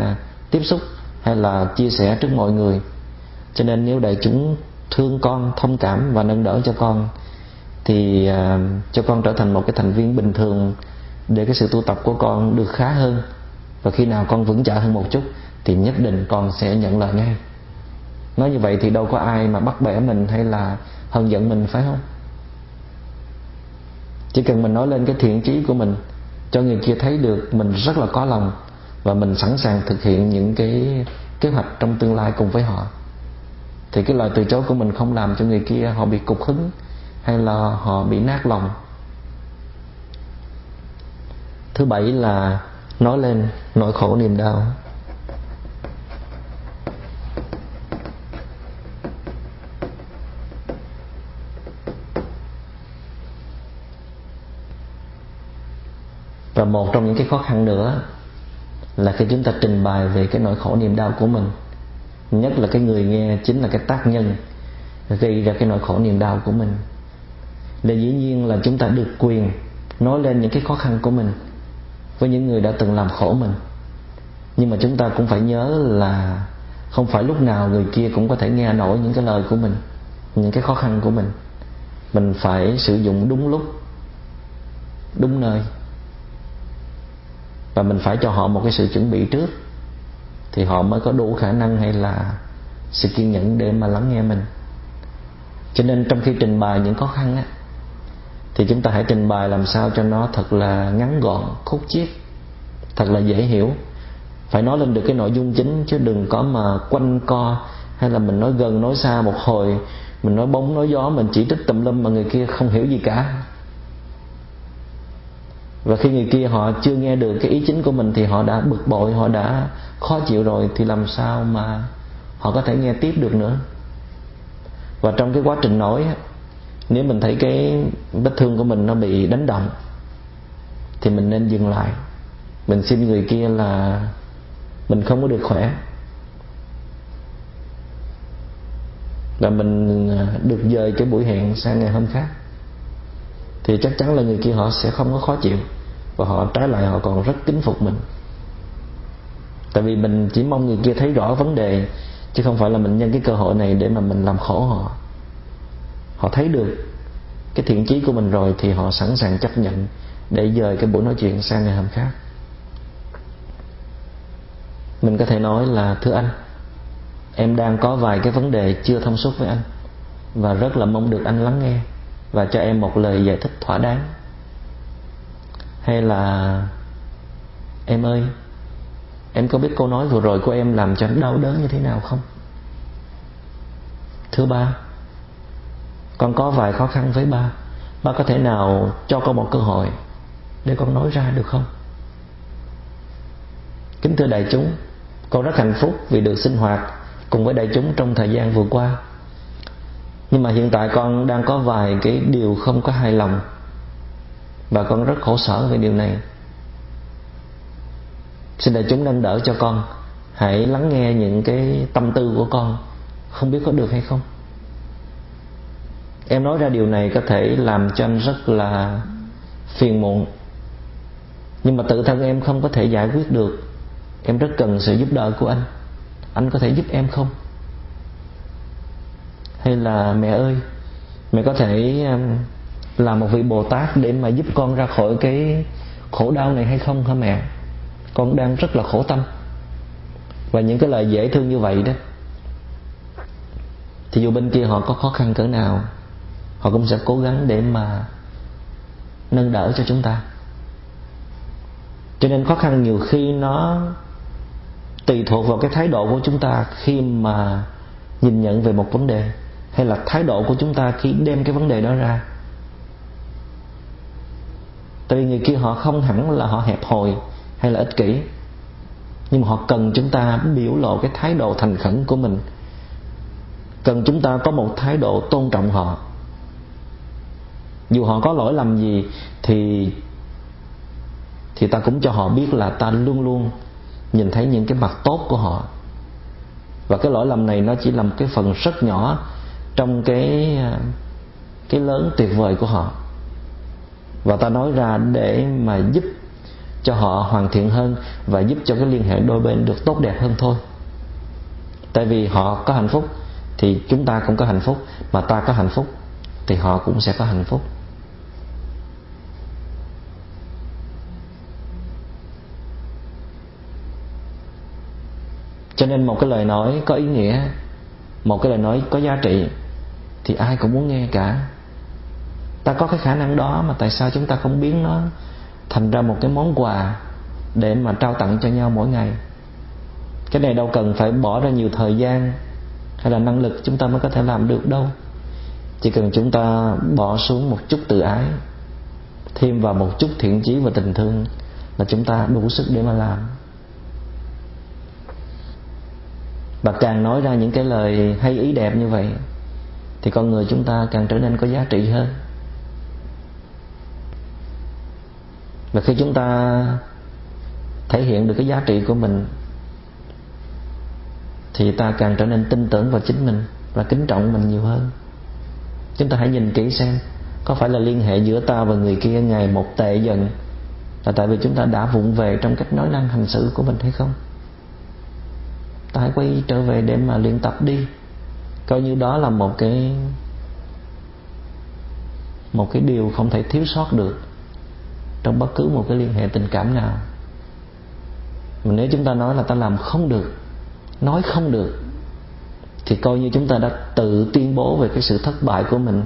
tiếp xúc hay là chia sẻ trước mọi người. Cho nên nếu đại chúng thương con thông cảm và nâng đỡ cho con thì uh, cho con trở thành một cái thành viên bình thường để cái sự tu tập của con được khá hơn. Và khi nào con vững chãi hơn một chút thì nhất định con sẽ nhận lời ngay. Nói như vậy thì đâu có ai mà bắt bẻ mình hay là hận giận mình phải không? Chỉ cần mình nói lên cái thiện trí của mình cho người kia thấy được mình rất là có lòng và mình sẵn sàng thực hiện những cái kế hoạch trong tương lai cùng với họ thì cái lời từ chối của mình không làm cho người kia họ bị cục hứng hay là họ bị nát lòng? Thứ bảy là nói lên nỗi khổ niềm đau. Và một trong những cái khó khăn nữa là khi chúng ta trình bày về cái nỗi khổ niềm đau của mình, nhất là cái người nghe chính là cái tác nhân gây ra cái nỗi khổ niềm đau của mình là dĩ nhiên là chúng ta được quyền nói lên những cái khó khăn của mình với những người đã từng làm khổ mình. Nhưng mà chúng ta cũng phải nhớ là không phải lúc nào người kia cũng có thể nghe nổi những cái lời của mình, những cái khó khăn của mình. Mình phải sử dụng đúng lúc, đúng nơi. Và mình phải cho họ một cái sự chuẩn bị trước, thì họ mới có đủ khả năng hay là sự kiên nhẫn để mà lắng nghe mình. Cho nên trong khi trình bày những khó khăn á thì chúng ta hãy trình bày làm sao cho nó thật là ngắn gọn, khúc chiết, thật là dễ hiểu. Phải nói lên được cái nội dung chính, chứ đừng có mà quanh co, hay là mình nói gần, nói xa một hồi, mình nói bóng, nói gió, mình chỉ trích tùm lum mà người kia không hiểu gì cả. Và khi người kia họ chưa nghe được cái ý chính của mình thì họ đã bực bội, họ đã khó chịu rồi, thì làm sao mà họ có thể nghe tiếp được nữa? Và trong cái quá trình nói nếu mình thấy cái vết thương của mình nó bị đánh động thì mình nên dừng lại. Mình xin người kia là mình không có được khỏe. Và mình à, được dời cái buổi hẹn sang ngày hôm khác. Thì chắc chắn là người kia họ sẽ không có khó chịu và họ trái lại họ còn rất kính phục mình. Tại vì mình chỉ mong người kia thấy rõ vấn đề, chứ không phải là mình nhân cái cơ hội này để mà mình làm khổ họ họ thấy được cái thiện chí của mình rồi thì họ sẵn sàng chấp nhận để dời cái buổi nói chuyện sang ngày hôm khác. Mình có thể nói là, thưa anh, em đang có vài cái vấn đề chưa thông suốt với anh và rất là mong được anh lắng nghe và cho em một lời giải thích thỏa đáng. Hay là, em ơi, em có biết câu nói vừa rồi của em làm cho anh đau đớn như thế nào không? Thưa ba con có vài khó khăn với ba. Ba có thể nào cho con một cơ hội để con nói ra được không? Kính thưa đại chúng, con rất hạnh phúc vì được sinh hoạt cùng với đại chúng trong thời gian vừa qua. Nhưng mà hiện tại con đang có vài cái điều không có hài lòng và con rất khổ sở về điều này. Xin đại chúng nâng đỡ cho con, hãy lắng nghe những cái tâm tư của con, không biết có được hay không? Em nói ra điều này có thể làm cho anh rất là phiền muộn. Nhưng mà tự thân em không có thể giải quyết được. Em rất cần sự giúp đỡ của anh. Anh có thể giúp em không? Hay là mẹ ơi, mẹ có thể làm một vị bồ tát để mà giúp con ra khỏi cái khổ đau này hay không hả mẹ? Con đang rất là khổ tâm. Và những cái lời dễ thương như vậy đó, thì dù bên kia họ có khó khăn cỡ nào họ cũng sẽ cố gắng để mà nâng đỡ cho chúng ta. Cho nên khó khăn nhiều khi nó tùy thuộc vào cái thái độ của chúng ta khi mà nhìn nhận về một vấn đề, hay là thái độ của chúng ta khi đem cái vấn đề đó ra. Tại vì người kia họ không hẳn là họ hẹp hòi hay là ích kỷ, nhưng mà họ cần chúng ta biểu lộ cái thái độ thành khẩn của mình. Cần chúng ta có một thái độ tôn trọng họ dù họ có lỗi lầm gì, thì thì ta cũng cho họ biết là ta luôn luôn nhìn thấy những cái mặt tốt của họ. Và cái lỗi lầm này nó chỉ là một cái phần rất nhỏ trong cái cái lớn tuyệt vời của họ. Và ta nói ra để mà giúp cho họ hoàn thiện hơn và giúp cho cái liên hệ đôi bên được tốt đẹp hơn thôi. Tại vì họ có hạnh phúc thì chúng ta cũng có hạnh phúc, mà ta có hạnh phúc thì họ cũng sẽ có hạnh phúc. Cho nên một cái lời nói có ý nghĩa, một cái lời nói có giá trị, thì ai cũng muốn nghe cả. Ta có cái khả năng đó mà tại sao chúng ta không biến nó thành ra một cái món quà để mà trao tặng cho nhau mỗi ngày? Cái này đâu cần phải bỏ ra nhiều thời gian hay là năng lực chúng ta mới có thể làm được đâu. Chỉ cần chúng ta bỏ xuống một chút tự ái, thêm vào một chút thiện chí và tình thương là chúng ta đủ sức để mà làm. Và càng nói ra những cái lời hay, ý đẹp như vậy, thì con người chúng ta càng trở nên có giá trị hơn. Và khi chúng ta thể hiện được cái giá trị của mình, thì ta càng trở nên tin tưởng vào chính mình và kính trọng mình nhiều hơn. Chúng ta hãy nhìn kỹ xem, có phải là liên hệ giữa ta và người kia ngày một tệ dần là tại vì chúng ta đã vụng về trong cách nói năng hành xử của mình hay không? Ta hãy quay trở về để mà luyện tập đi. Coi như đó là một cái một cái điều không thể thiếu sót được trong bất cứ một cái liên hệ tình cảm nào. Mà nếu chúng ta nói là ta làm không được, nói không được, thì coi như chúng ta đã tự tuyên bố về cái sự thất bại của mình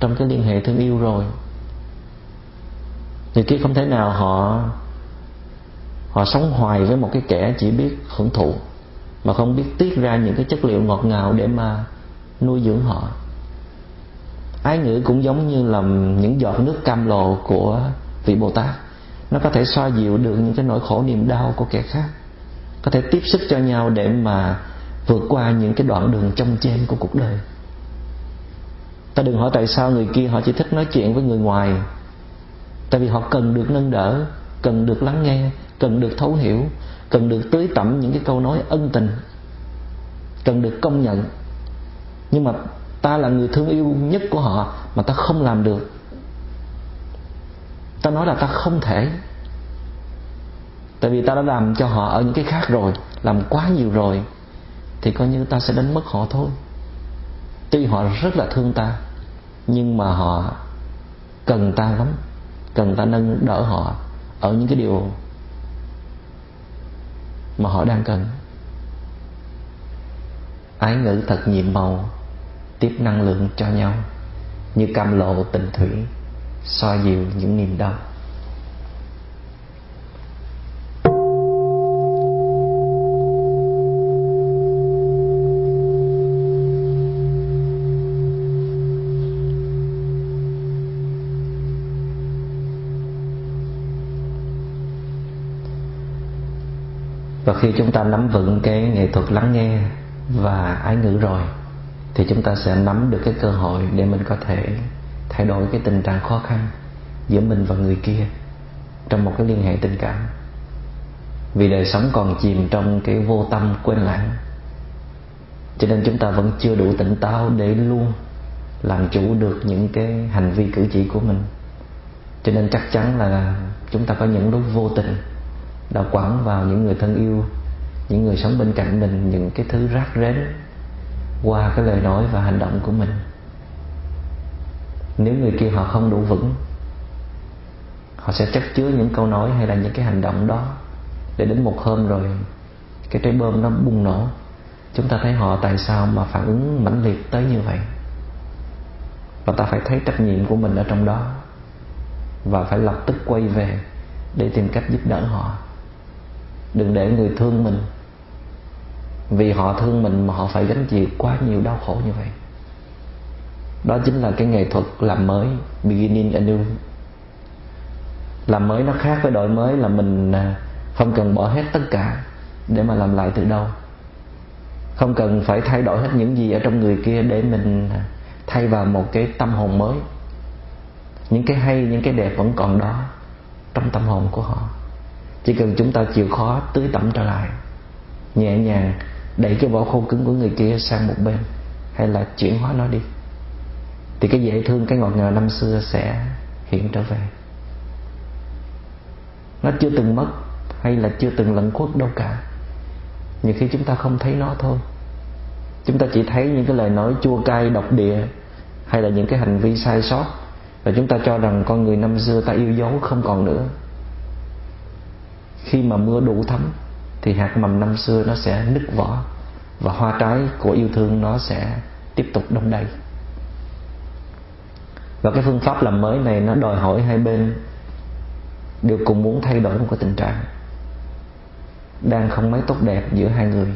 trong cái liên hệ thương yêu rồi. Người kia không thể nào họ họ sống hoài với một cái kẻ chỉ biết hưởng thụ mà không biết tiết ra những cái chất liệu ngọt ngào để mà nuôi dưỡng họ. Ái ngữ cũng giống như là những giọt nước cam lồ của vị bồ tát. Nó có thể xoa dịu được những cái nỗi khổ niềm đau của kẻ khác, có thể tiếp sức cho nhau để mà vượt qua những cái đoạn đường trong chen của cuộc đời. Ta đừng hỏi tại sao người kia họ chỉ thích nói chuyện với người ngoài. Tại vì họ cần được nâng đỡ, cần được lắng nghe, cần được thấu hiểu cần được tưới tẩm những cái câu nói ân tình. Cần được công nhận. Nhưng mà ta là người thương yêu nhất của họ mà ta không làm được. Ta nói là ta không thể. Tại vì ta đã làm cho họ ở những cái khác rồi, làm quá nhiều rồi, thì coi như ta sẽ đánh mất họ thôi. Tuy họ rất là thương ta, nhưng mà họ cần ta lắm. Cần ta nâng đỡ họ ở những cái điều mà họ đang cần. Ái ngữ thật nhiệm màu, tiếp năng lượng cho nhau, như cam lộ tình thủy, xoa dịu những niềm đau. Và khi chúng ta nắm vững cái nghệ thuật lắng nghe và ái ngữ rồi, thì chúng ta sẽ nắm được cái cơ hội để mình có thể thay đổi cái tình trạng khó khăn giữa mình và người kia trong một cái liên hệ tình cảm. Vì đời sống còn chìm trong cái vô tâm quên lãng, cho nên chúng ta vẫn chưa đủ tỉnh táo để luôn làm chủ được những cái hành vi cử chỉ của mình. Cho nên chắc chắn là chúng ta có những lúc vô tình đã quẳng vào những người thân yêu, những người sống bên cạnh mình, những cái thứ rác rến qua cái lời nói và hành động của mình. Nếu người kia họ không đủ vững, họ sẽ chất chứa những câu nói hay là những cái hành động đó để đến một hôm rồi cái trái bơm nó bùng nổ. Chúng ta thấy họ tại sao mà phản ứng mãnh liệt tới như vậy? Và ta phải thấy trách nhiệm của mình ở trong đó và phải lập tức quay về để tìm cách giúp đỡ họ đừng để người thương mình. Vì họ thương mình mà họ phải gánh chịu quá nhiều đau khổ như vậy. Đó chính là cái nghệ thuật làm mới, beginning anew làm mới nó khác với đổi mới là mình à, không cần bỏ hết tất cả để mà làm lại từ đâu. Không cần phải thay đổi hết những gì ở trong người kia để mình à, thay vào một cái tâm hồn mới. Những cái hay, những cái đẹp vẫn còn đó trong tâm hồn của họ chỉ cần chúng ta chịu khó tưới tẩm trở lại, nhẹ nhàng đẩy cái vỏ khô cứng của người kia sang một bên, hay là chuyển hóa nó đi, thì cái dễ thương, cái ngọt ngào năm xưa sẽ hiện trở về. Nó chưa từng mất hay là chưa từng lẫn khuất đâu cả. Nhiều khi chúng ta không thấy nó thôi. Chúng ta chỉ thấy những cái lời nói chua cay, độc địa, hay là những cái hành vi sai sót, và chúng ta cho rằng con người năm xưa ta yêu dấu không còn nữa khi mà mưa đủ thấm, thì hạt mầm năm xưa nó sẽ nứt vỏ và hoa trái của yêu thương nó sẽ tiếp tục đông đầy. Và cái phương pháp làm mới này nó đòi hỏi hai bên đều cùng muốn thay đổi một cái tình trạng. Đang không mấy tốt đẹp giữa hai người.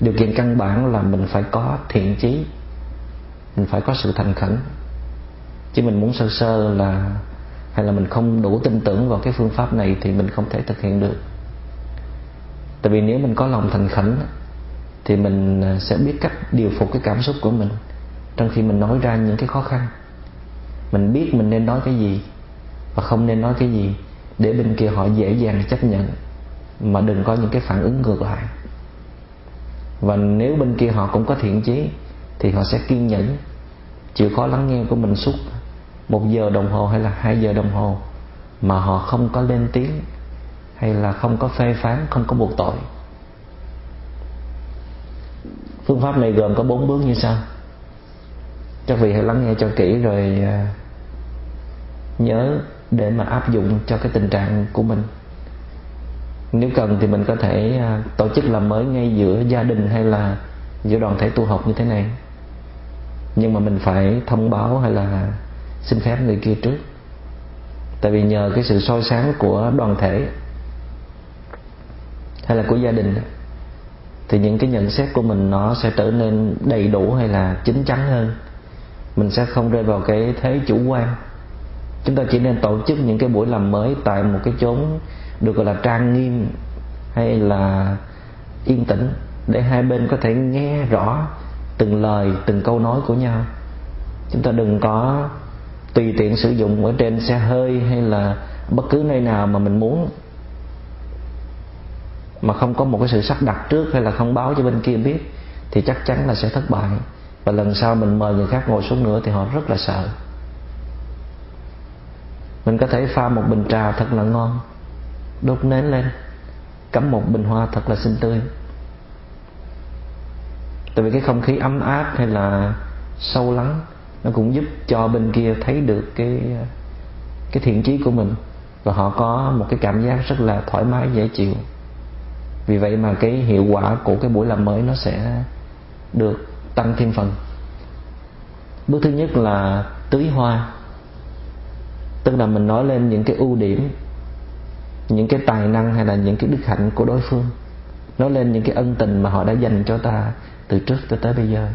Điều kiện căn bản là mình phải có thiện chí, mình phải có sự thành khẩn. Chứ mình muốn sơ sơ là hay là mình không đủ tin tưởng vào cái phương pháp này thì mình không thể thực hiện được. Tại vì nếu mình có lòng thành khẩn thì mình à, sẽ biết cách điều phục cái cảm xúc của mình trong khi mình nói ra những cái khó khăn. Mình biết mình nên nói cái gì và không nên nói cái gì để bên kia họ dễ dàng chấp nhận, mà đừng có những cái phản ứng ngược lại. Và nếu bên kia họ cũng có thiện chí, thì họ sẽ kiên nhẫn, chịu khó lắng nghe của mình suốt một giờ đồng hồ hay là hai giờ đồng hồ mà họ không có lên tiếng hay là không có phê phán, không có buộc tội. Phương pháp này gồm có bốn bước như sau. Các vị hãy lắng nghe cho kỹ rồi à, nhớ để mà áp dụng cho cái tình trạng của mình. Nếu cần thì mình có thể à, tổ chức làm mới ngay giữa gia đình hay là giữa đoàn thể tu học như thế này. Nhưng mà mình phải thông báo hay là xin phép người kia trước. Tại vì nhờ cái sự soi sáng của đoàn thể hay là của gia đình thì những cái nhận xét của mình nó sẽ trở nên đầy đủ hay là chín chắn hơn. Mình sẽ không rơi vào cái thế chủ quan. Chúng ta chỉ nên tổ chức những cái buổi làm mới tại một cái chốn được gọi là trang nghiêm hay là yên tĩnh để hai bên có thể nghe rõ từng lời, từng câu nói của nhau. Chúng ta đừng có tùy tiện sử dụng ở trên xe hơi hay là bất cứ nơi nào mà mình muốn, mà không có một cái sự sắp đặt trước hay là không báo cho bên kia biết, thì chắc chắn là sẽ thất bại. Và lần sau mình mời người khác ngồi xuống nữa thì họ rất là sợ. Mình có thể pha một bình trà thật là ngon, đốt nến lên, cắm một bình hoa thật là xinh tươi. Tại vì cái không khí ấm áp hay là sâu lắng nó cũng giúp cho bên kia thấy được cái cái thiện chí của mình. Và họ có một cái cảm giác rất là thoải mái, dễ chịu. Vì vậy mà cái hiệu quả của cái buổi làm mới nó sẽ được tăng thêm phần. Bước thứ nhất là tưới hoa. Tức là mình nói lên những cái ưu điểm, những cái tài năng hay là những cái đức hạnh của đối phương. Nói lên những cái ân tình mà họ đã dành cho ta từ trước cho tới bây giờ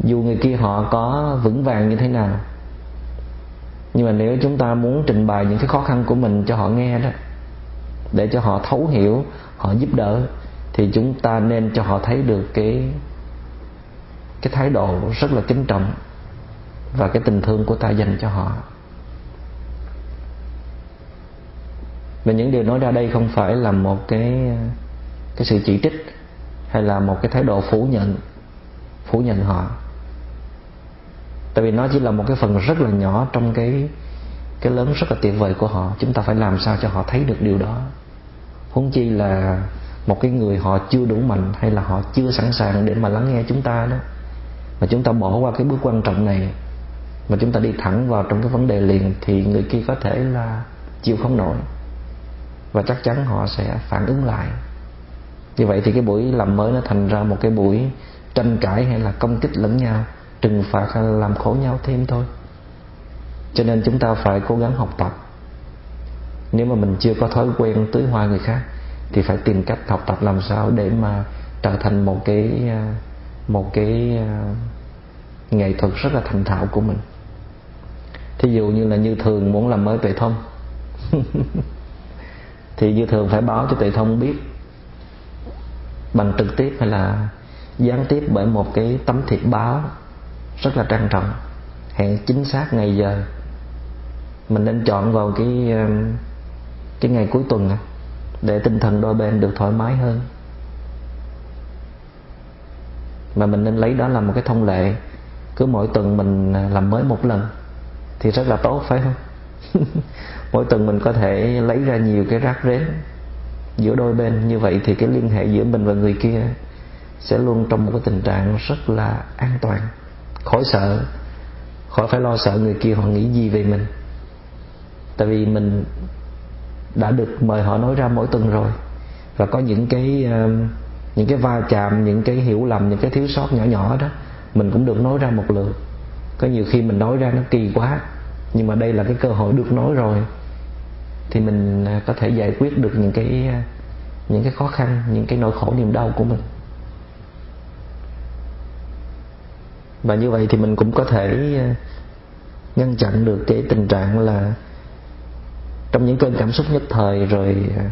dù người kia họ có vững vàng như thế nào, nhưng mà nếu chúng ta muốn trình bày những cái khó khăn của mình cho họ nghe đó, để cho họ thấu hiểu, họ giúp đỡ, thì chúng ta nên cho họ thấy được cái cái thái độ rất là kính trọng và cái tình thương của ta dành cho họ. Và những điều nói ra đây không phải là một cái cái sự chỉ trích hay là một cái thái độ phủ nhận phủ nhận họ tại vì nó chỉ là một cái phần rất là nhỏ trong cái cái lớn rất là tuyệt vời của họ. Chúng ta phải làm sao cho họ thấy được điều đó. Huống chi là một cái người họ chưa đủ mạnh hay là họ chưa sẵn sàng để mà lắng nghe chúng ta đó. Mà chúng ta bỏ qua cái bước quan trọng này mà chúng ta đi thẳng vào trong cái vấn đề liền thì người kia có thể là chịu không nổi. Và chắc chắn họ sẽ phản ứng lại. Như vậy thì cái buổi làm mới nó thành ra một cái buổi tranh cãi hay là công kích lẫn nhau trừng phạt hay là làm khổ nhau thêm thôi. Cho nên chúng ta phải cố gắng học tập. Nếu mà mình chưa có thói quen tưới hoa người khác, thì phải tìm cách học tập làm sao để mà trở thành một cái à, một cái à, nghệ thuật rất là thành thạo của mình. Thí dụ như là như thường muốn làm mới tuệ thông. <laughs> Thì như thường phải báo cho tuệ thông biết bằng trực tiếp hay là gián tiếp bởi một cái tấm thiệp báo rất là trang trọng. Hẹn chính xác ngày giờ. Mình nên chọn vào cái um, cái ngày cuối tuần để tinh thần đôi bên được thoải mái hơn. Mà mình nên lấy đó làm một cái thông lệ. Cứ mỗi tuần mình à, làm mới một lần thì rất là tốt, phải không? <laughs> Mỗi tuần mình có thể lấy ra nhiều cái rác rến giữa đôi bên. Như vậy thì cái liên hệ giữa mình và người kia sẽ luôn trong một cái tình trạng rất là an toàn khỏi sợ, khỏi phải lo sợ người kia họ nghĩ gì về mình. Tại vì mình đã được mời họ nói ra mỗi tuần rồi. Và có những cái um, những cái va chạm, những cái hiểu lầm, những cái thiếu sót nhỏ nhỏ đó, mình cũng được nói ra một lượt. Có nhiều khi mình nói ra nó kỳ quá, nhưng mà đây là cái cơ hội được nói rồi, thì mình à, có thể giải quyết được những cái à, những cái khó khăn, những cái nỗi khổ, niềm đau của mình. Và như vậy thì mình cũng có thể ờ, ngăn chặn được cái tình trạng là trong những cơn cảm xúc nhất thời rồi ờ,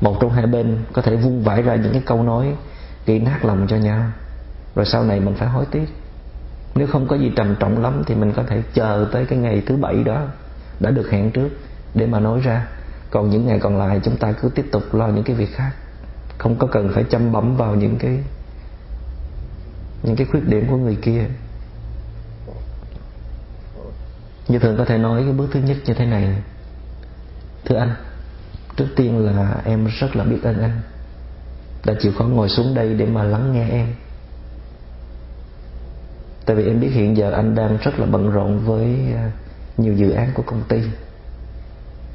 một trong hai bên có thể vung vãi ra những cái câu nói gây nát lòng cho nhau. Rồi sau này mình phải hối tiếc. Nếu không có gì trầm trọng lắm thì mình có thể chờ tới cái ngày thứ bảy đó đã được hẹn trước để mà nói ra. Còn những ngày còn lại chúng ta cứ tiếp tục lo những cái việc khác. Không có cần phải chăm bấm vào những cái những cái khuyết điểm của người kia như thường có thể nói, cái bước thứ nhất như thế này. Thưa anh, trước tiên là em rất là biết ơn anh. Đã chịu khó ngồi xuống đây để mà lắng nghe em. Tại vì em biết hiện giờ anh đang rất là bận rộn với à, nhiều dự án của công ty.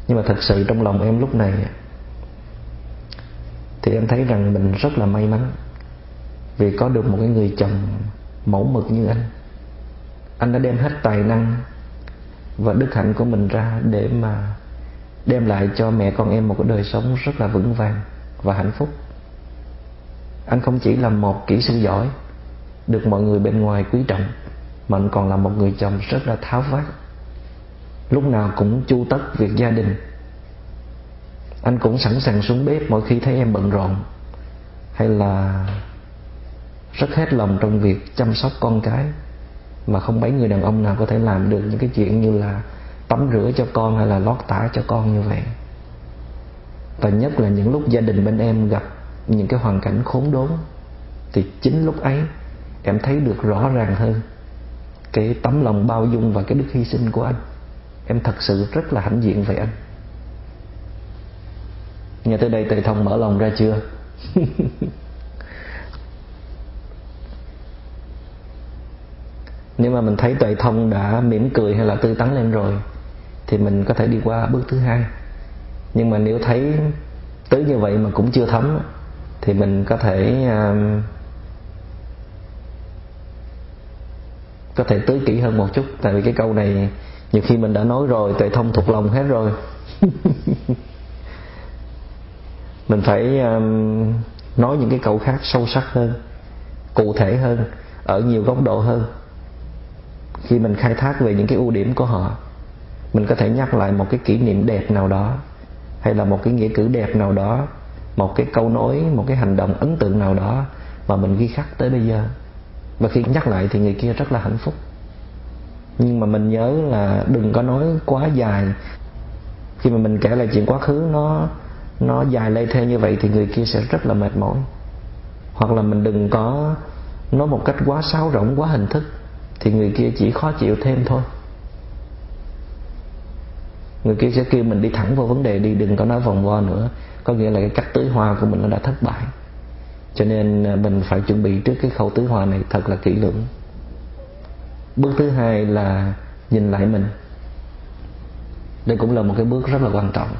Nhưng mà thật sự trong lòng em lúc này, thì em thấy rằng mình rất là may mắn vì có được một cái người chồng mẫu mực như anh. Anh đã đem hết tài năng và đức hạnh của mình ra để mà đem lại cho mẹ con em một cái đời sống rất là vững vàng và hạnh phúc. Anh không chỉ là một kỹ sư giỏi, được mọi người bên ngoài quý trọng, mà anh còn là một người chồng rất là tháo vát. Lúc nào cũng chu tất việc gia đình. Anh cũng sẵn sàng xuống bếp mỗi khi thấy em bận rộn, hay là rất hết lòng trong việc chăm sóc con cái mà không mấy người đàn ông nào có thể làm được những cái chuyện như là tắm rửa cho con hay là lót tả cho con như vậy. Và nhất là những lúc gia đình bên em gặp những cái hoàn cảnh khốn đốn, thì chính lúc ấy em thấy được rõ ràng hơn cái tấm lòng bao dung và cái đức hy sinh của anh. Em thật sự rất là hãnh diện về anh. Nghe tới đây, tề thông mở lòng ra chưa? <laughs> nếu mà mình thấy tuệ thông đã mỉm cười hay là tư tắn lên rồi thì mình có thể đi qua bước thứ hai. Nhưng mà nếu thấy tới như vậy mà cũng chưa thấm thì mình có thể uh, có thể tưới kỹ hơn một chút. Tại vì cái câu này nhiều khi mình đã nói rồi tuệ thông thuộc lòng hết rồi. <laughs> Mình phải um, nói những cái câu khác sâu sắc hơn cụ thể hơn ở nhiều góc độ hơn khi mình khai thác về những cái ưu điểm của họ, mình có thể nhắc lại một cái kỷ niệm đẹp nào đó, hay là một cái nghĩa cử đẹp nào đó, một cái câu nói, một cái hành động ấn tượng nào đó mà mình ghi khắc tới bây giờ. Và khi nhắc lại thì người kia rất là hạnh phúc. Nhưng mà mình nhớ là đừng có nói quá dài. Khi mà mình kể lại chuyện quá khứ nó nó dài lê thê như vậy thì người kia sẽ rất là mệt mỏi. Hoặc là mình đừng có nói một cách quá sáo rỗng, quá hình thức thì người kia chỉ khó chịu thêm thôi. Người kia sẽ kêu mình đi thẳng vào vấn đề đi, đừng có nói vòng vo nữa. Có nghĩa là cái cách tưới hoa của mình nó đã thất bại. Cho nên à, mình phải chuẩn bị trước cái khâu tưới hoa này thật là kỹ lưỡng. Bước thứ hai là nhìn lại mình. Đây cũng là một cái bước rất là quan trọng.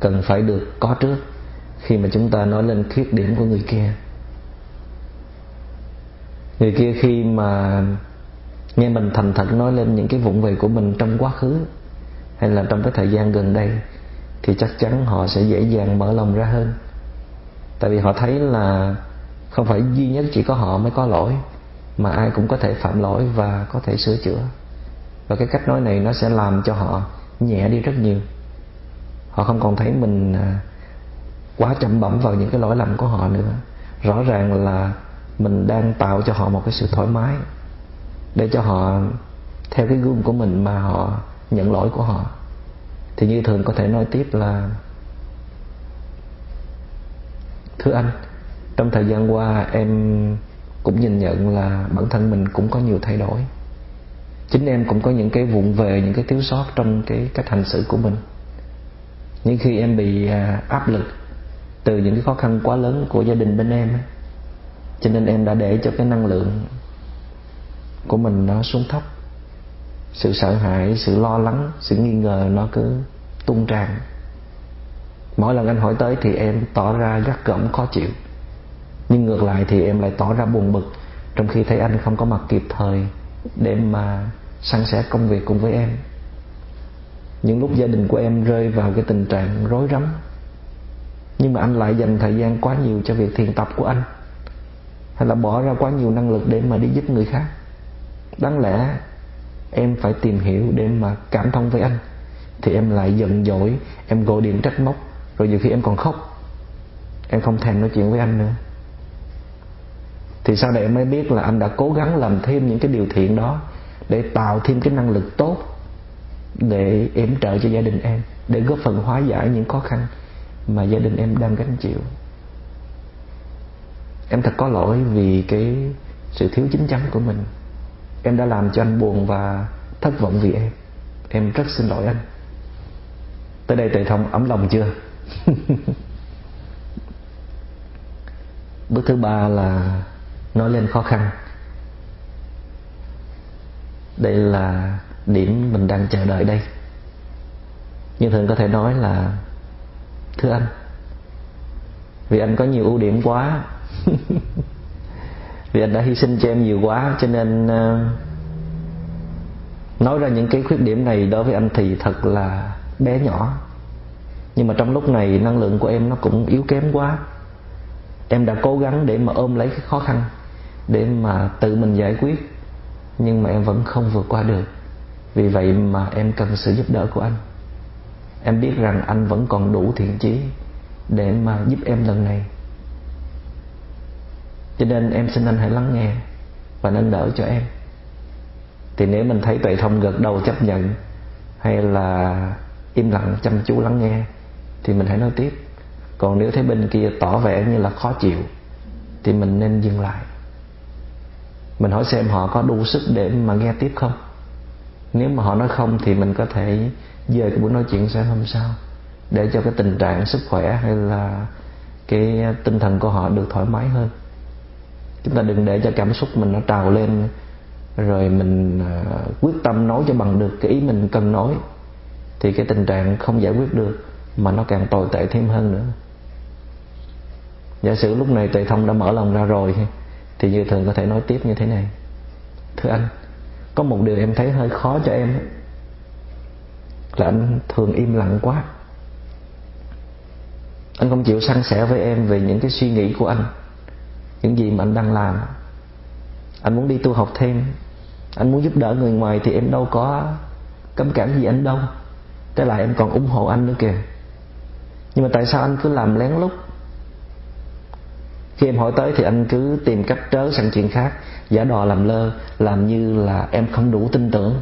Cần phải được có trước khi mà chúng ta nói lên khuyết điểm của người kia người kia khi mà nghe mình thành thật nói lên những cái vụng về của mình trong quá khứ hay là trong cái thời gian gần đây, thì chắc chắn họ sẽ dễ dàng mở lòng ra hơn. Tại vì họ thấy là không phải duy nhất chỉ có họ mới có lỗi, mà ai cũng có thể phạm lỗi và có thể sửa chữa. Và cái cách nói này nó sẽ làm cho họ nhẹ đi rất nhiều. Họ không còn thấy mình à, quá chậm bẩm vào những cái lỗi lầm của họ nữa. Rõ ràng là mình đang tạo cho họ một cái sự thoải mái để cho họ theo cái gương của mình mà họ nhận lỗi của họ. Thì như thường có thể nói tiếp là, thưa anh, trong thời gian qua em cũng nhìn nhận là bản thân mình cũng có nhiều thay đổi. Chính em cũng có những cái vụn về, những cái thiếu sót trong cái cách hành xử của mình. Nhưng khi em bị à, áp lực từ những cái khó khăn quá lớn của gia đình bên em cho nên em đã để cho cái năng lượng của mình nó xuống thấp. Sự sợ hãi, sự lo lắng, sự nghi ngờ nó cứ tung tràn. Mỗi lần anh hỏi tới thì em tỏ ra gắt gỏng, khó chịu. Nhưng ngược lại thì em lại tỏ ra buồn bực, trong khi thấy anh không có mặt kịp thời để mà san sẻ công việc cùng với em. Những lúc gia đình của em rơi vào cái tình trạng rối rắm, nhưng mà anh lại dành thời gian quá nhiều cho việc thiền tập của anh hay là bỏ ra quá nhiều năng lực để mà đi giúp người khác? Đáng lẽ em phải tìm hiểu để mà cảm thông với anh. Thì em lại giận dỗi, em gọi điện trách móc, rồi nhiều khi em còn khóc. Em không thèm nói chuyện với anh nữa. Thì sau này em mới biết là anh đã cố gắng làm thêm những cái điều thiện đó để tạo thêm cái năng lực tốt để yểm trợ cho gia đình em, để góp phần hóa giải những khó khăn mà gia đình em đang gánh chịu em thật có lỗi vì cái sự thiếu chính chắn của mình. Em đã làm cho anh buồn và thất vọng vì em. Em rất xin lỗi anh. Tới đây tệ thông ấm lòng chưa? <laughs> Bước thứ ba là nói lên khó khăn. Đây là điểm mình đang chờ đợi đây. Như thường có thể nói là, thưa anh, vì anh có nhiều ưu điểm quá vì anh đã hy sinh cho em nhiều quá, cho nên ờ, nói ra những cái khuyết điểm này đối với anh thì thật là bé nhỏ. Nhưng mà trong lúc này, năng lượng của em nó cũng yếu kém quá. Em đã cố gắng để mà ôm lấy cái khó khăn, để mà tự mình giải quyết, nhưng mà em vẫn không vượt qua được. Vì vậy mà em cần sự giúp đỡ của anh. Em biết rằng anh vẫn còn đủ thiện chí để mà giúp em lần này cho nên em xin anh hãy lắng nghe và nâng đỡ cho em. Thì nếu mình thấy tuệ thông gật đầu chấp nhận hay là im lặng chăm chú lắng nghe, thì mình hãy nói tiếp. Còn nếu thấy bên kia tỏ vẻ như là khó chịu, thì mình nên dừng lại. Mình hỏi xem họ có đủ sức để mà nghe tiếp không? Nếu mà họ nói không thì mình có thể dời cái buổi nói chuyện sang hôm sau, để cho cái tình trạng sức khỏe hay là cái tinh thần của họ được thoải mái hơn chúng ta đừng để cho cảm xúc mình nó trào lên, rồi mình à, quyết tâm nói cho bằng được cái ý mình cần nói, thì cái tình trạng không giải quyết được mà nó càng tồi tệ thêm hơn nữa. Giả sử lúc này tuệ thông đã mở lòng ra rồi, thì như thường có thể nói tiếp như thế này. Thưa anh, có một điều em thấy hơi khó cho em là anh thường im lặng quá. Anh không chịu san sẻ với em về những cái suy nghĩ của anh những gì mà anh đang làm, anh muốn đi tu học thêm, anh muốn giúp đỡ người ngoài thì em đâu có cấm cản gì anh đâu. Thế lại em còn ủng hộ anh nữa kìa. Nhưng mà tại sao anh cứ làm lén lút? Khi em hỏi tới thì anh cứ tìm cách trớ sang chuyện khác, Giả đò làm lơ, Làm như là em không đủ tin tưởng.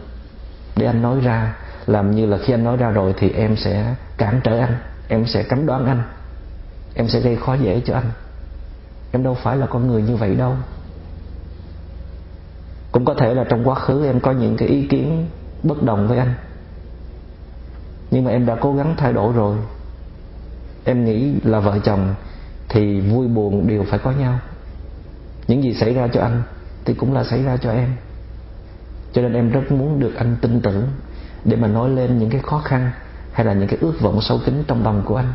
Để anh nói ra, Làm như là khi anh nói ra rồi thì em sẽ cản trở anh, Em sẽ cấm đoán anh, Em sẽ gây khó dễ cho anh. Em đâu phải là con người như vậy đâu. Cũng có thể là trong quá khứ em có những cái ý kiến bất đồng với anh. Nhưng mà em đã cố gắng thay đổi rồi. Em nghĩ là vợ chồng thì vui buồn đều phải có nhau. Những gì xảy ra cho anh thì cũng là xảy ra cho em. Cho nên em rất muốn được anh tin tưởng để mà nói lên những cái khó khăn hay là những cái ước vọng sâu kín trong lòng của anh.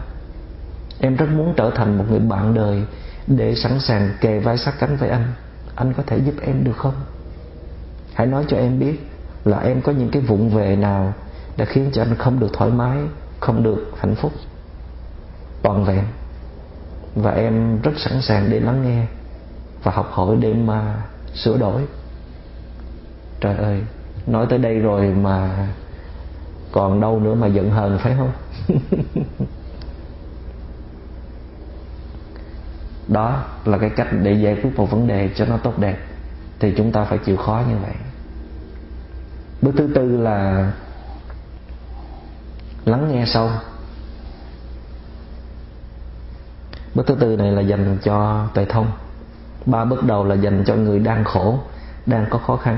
Em rất muốn trở thành một người bạn đời để sẵn sàng kề vai sát cánh với anh. Anh có thể giúp em được không? Hãy nói cho em biết là em có những cái vụng về nào đã khiến cho anh không được thoải mái, không được hạnh phúc. Toàn vẹn. Và em rất sẵn sàng để lắng nghe và học hỏi để mà sửa đổi. Trời ơi, nói tới đây rồi mà còn đâu nữa mà giận hờn, phải không? <laughs> đó là cái cách để giải quyết một vấn đề cho nó tốt đẹp. Thì chúng ta phải chịu khó như vậy. Bước thứ tư là lắng nghe sâu. Bước thứ tư này là dành cho tuệ thông. Ba bước đầu là dành cho người đang khổ, đang có khó khăn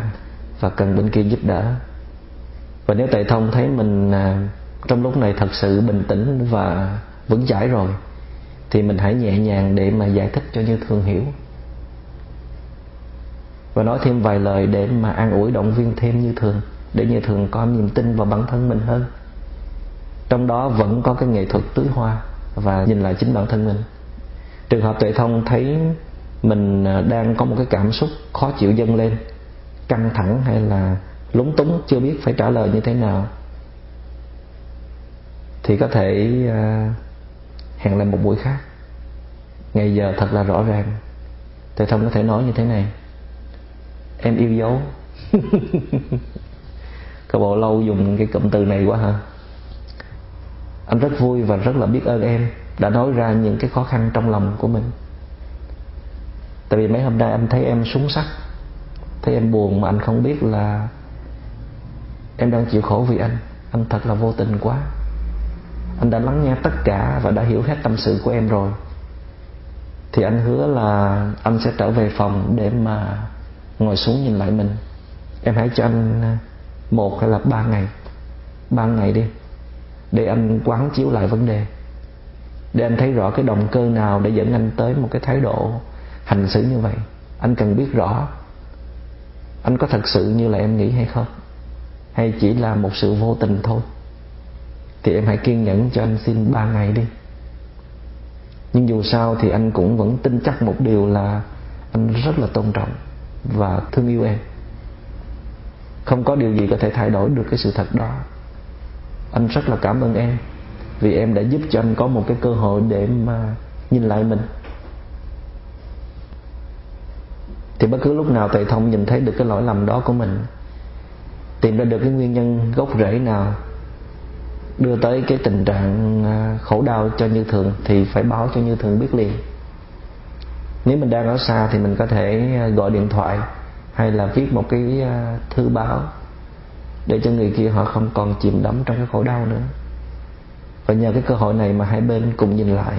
và cần bên kia giúp đỡ. Và nếu tuệ thông thấy mình à, trong lúc này thật sự bình tĩnh và vững chãi rồi thì mình hãy nhẹ nhàng để mà giải thích cho như thường hiểu. Và nói thêm vài lời để mà an ủi động viên thêm như thường để như thường có niềm tin vào bản thân mình hơn. Trong đó vẫn có cái nghệ thuật tưới hoa và nhìn lại chính bản thân mình. Trường hợp tuệ thông thấy mình à, đang có một cái cảm xúc khó chịu dâng lên căng thẳng hay là lúng túng chưa biết phải trả lời như thế nào thì có thể uh, hẹn lại một buổi khác. Ngày giờ thật là rõ ràng. Thầy thông có thể nói như thế này. Em yêu dấu. <laughs> Các bộ lâu dùng cái cụm từ này quá hả? Anh rất vui và rất là biết ơn em đã nói ra những cái khó khăn trong lòng của mình. Tại vì mấy hôm nay anh thấy em súng sắc, thấy em buồn mà anh không biết là em đang chịu khổ vì anh. Anh thật là vô tình quá anh đã lắng nghe tất cả và đã hiểu hết tâm sự của em rồi. Thì anh hứa là anh sẽ trở về phòng để mà ngồi xuống nhìn lại mình. Em hãy cho anh à, một hay là ba ngày. Ba ngày đi, để anh quán chiếu lại vấn đề. Để anh thấy rõ cái động cơ nào để dẫn anh tới một cái thái độ hành xử như vậy. Anh cần biết rõ, anh có thật sự như là em nghĩ hay không? Hay chỉ là một sự vô tình thôi? Thì em hãy kiên nhẫn cho anh xin ba ngày đi. Nhưng dù sao thì anh cũng vẫn tin chắc một điều là anh rất là tôn trọng và thương yêu em. Không có điều gì có thể thay đổi được cái sự thật đó. Anh rất là cảm ơn em vì em đã giúp cho anh có một cái cơ hội để mà nhìn lại mình. Thì bất cứ lúc nào thầy thông nhìn thấy được cái lỗi lầm đó của mình, tìm ra được cái nguyên nhân gốc rễ nào đưa tới cái tình trạng à, khổ đau cho như thường thì phải báo cho như thường biết liền. Nếu mình đang ở xa thì mình có thể à, gọi điện thoại hay là viết một cái à, thư báo để cho người kia họ không còn chìm đắm trong cái khổ đau nữa. Và nhờ cái cơ hội này mà hai bên cùng nhìn lại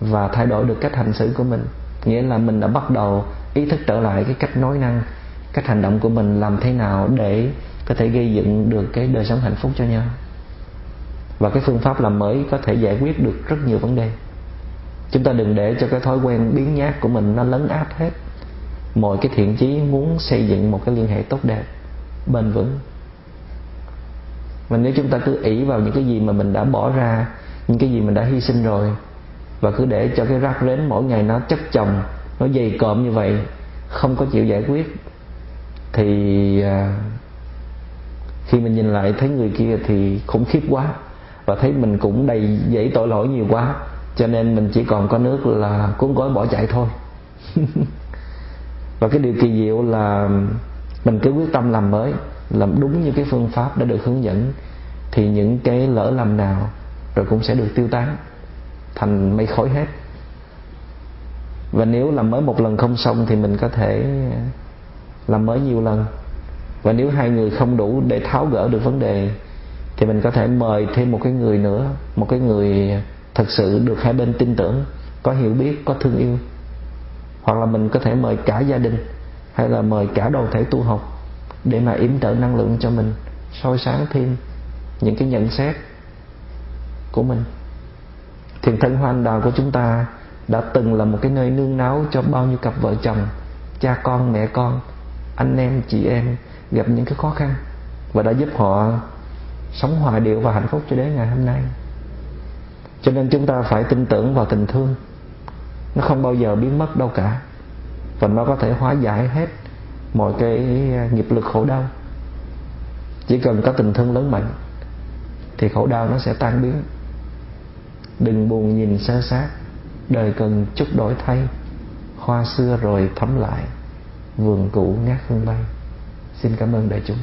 và thay đổi được cách hành xử của mình. Nghĩa là mình đã bắt đầu ý thức trở lại cái cách nói năng, cách hành động của mình làm thế nào để có thể gây dựng được cái đời sống hạnh phúc cho nhau và cái phương pháp làm mới có thể giải quyết được rất nhiều vấn đề. Chúng ta đừng để cho cái thói quen biến nhát của mình nó lấn át hết. Mọi cái thiện chí muốn xây dựng một cái liên hệ tốt đẹp, bền vững. Và nếu chúng ta cứ ỷ vào những cái gì mà mình đã bỏ ra, những cái gì mình đã hy sinh rồi, và cứ để cho cái rác rến mỗi ngày nó chất chồng, nó dày cộm như vậy, không có chịu giải quyết, thì à, khi mình nhìn lại thấy người kia thì khủng khiếp quá và thấy mình cũng đầy dẫy tội lỗi nhiều quá. Cho nên mình chỉ còn có nước là cuốn gói bỏ chạy thôi. <laughs> Và cái điều kỳ diệu là mình cứ quyết tâm làm mới, làm đúng như cái phương pháp đã được hướng dẫn, thì những cái lỡ lầm nào rồi cũng sẽ được tiêu tán, thành mây khói hết. Và nếu làm mới một lần không xong thì mình có thể làm mới nhiều lần. Và nếu hai người không đủ để tháo gỡ được vấn đề thì mình có thể mời thêm một cái người nữa, một cái người thật sự được hai bên tin tưởng, có hiểu biết, có thương yêu. Hoặc là mình có thể mời cả gia đình, hay là mời cả đoàn thể tu học để mà yểm trợ năng lượng cho mình, soi sáng thêm những cái nhận xét của mình. Thiền thân hoa anh đào của chúng ta đã từng là một cái nơi nương náu cho bao nhiêu cặp vợ chồng, cha con, mẹ con, anh em, chị em gặp những cái khó khăn và đã giúp họ sống hòa điệu và hạnh phúc cho đến ngày hôm nay. Cho nên chúng ta phải tin tưởng vào tình thương. Nó không bao giờ biến mất đâu cả. Và nó có thể hóa giải hết mọi cái nghiệp lực khổ đau. Chỉ cần có tình thương lớn mạnh, thì khổ đau nó sẽ tan biến. Đừng buồn nhìn sơ sát đời cần chút đổi thay. Hoa xưa rồi thấm lại, vườn cũ ngát hương bay. Xin cảm ơn đại chúng.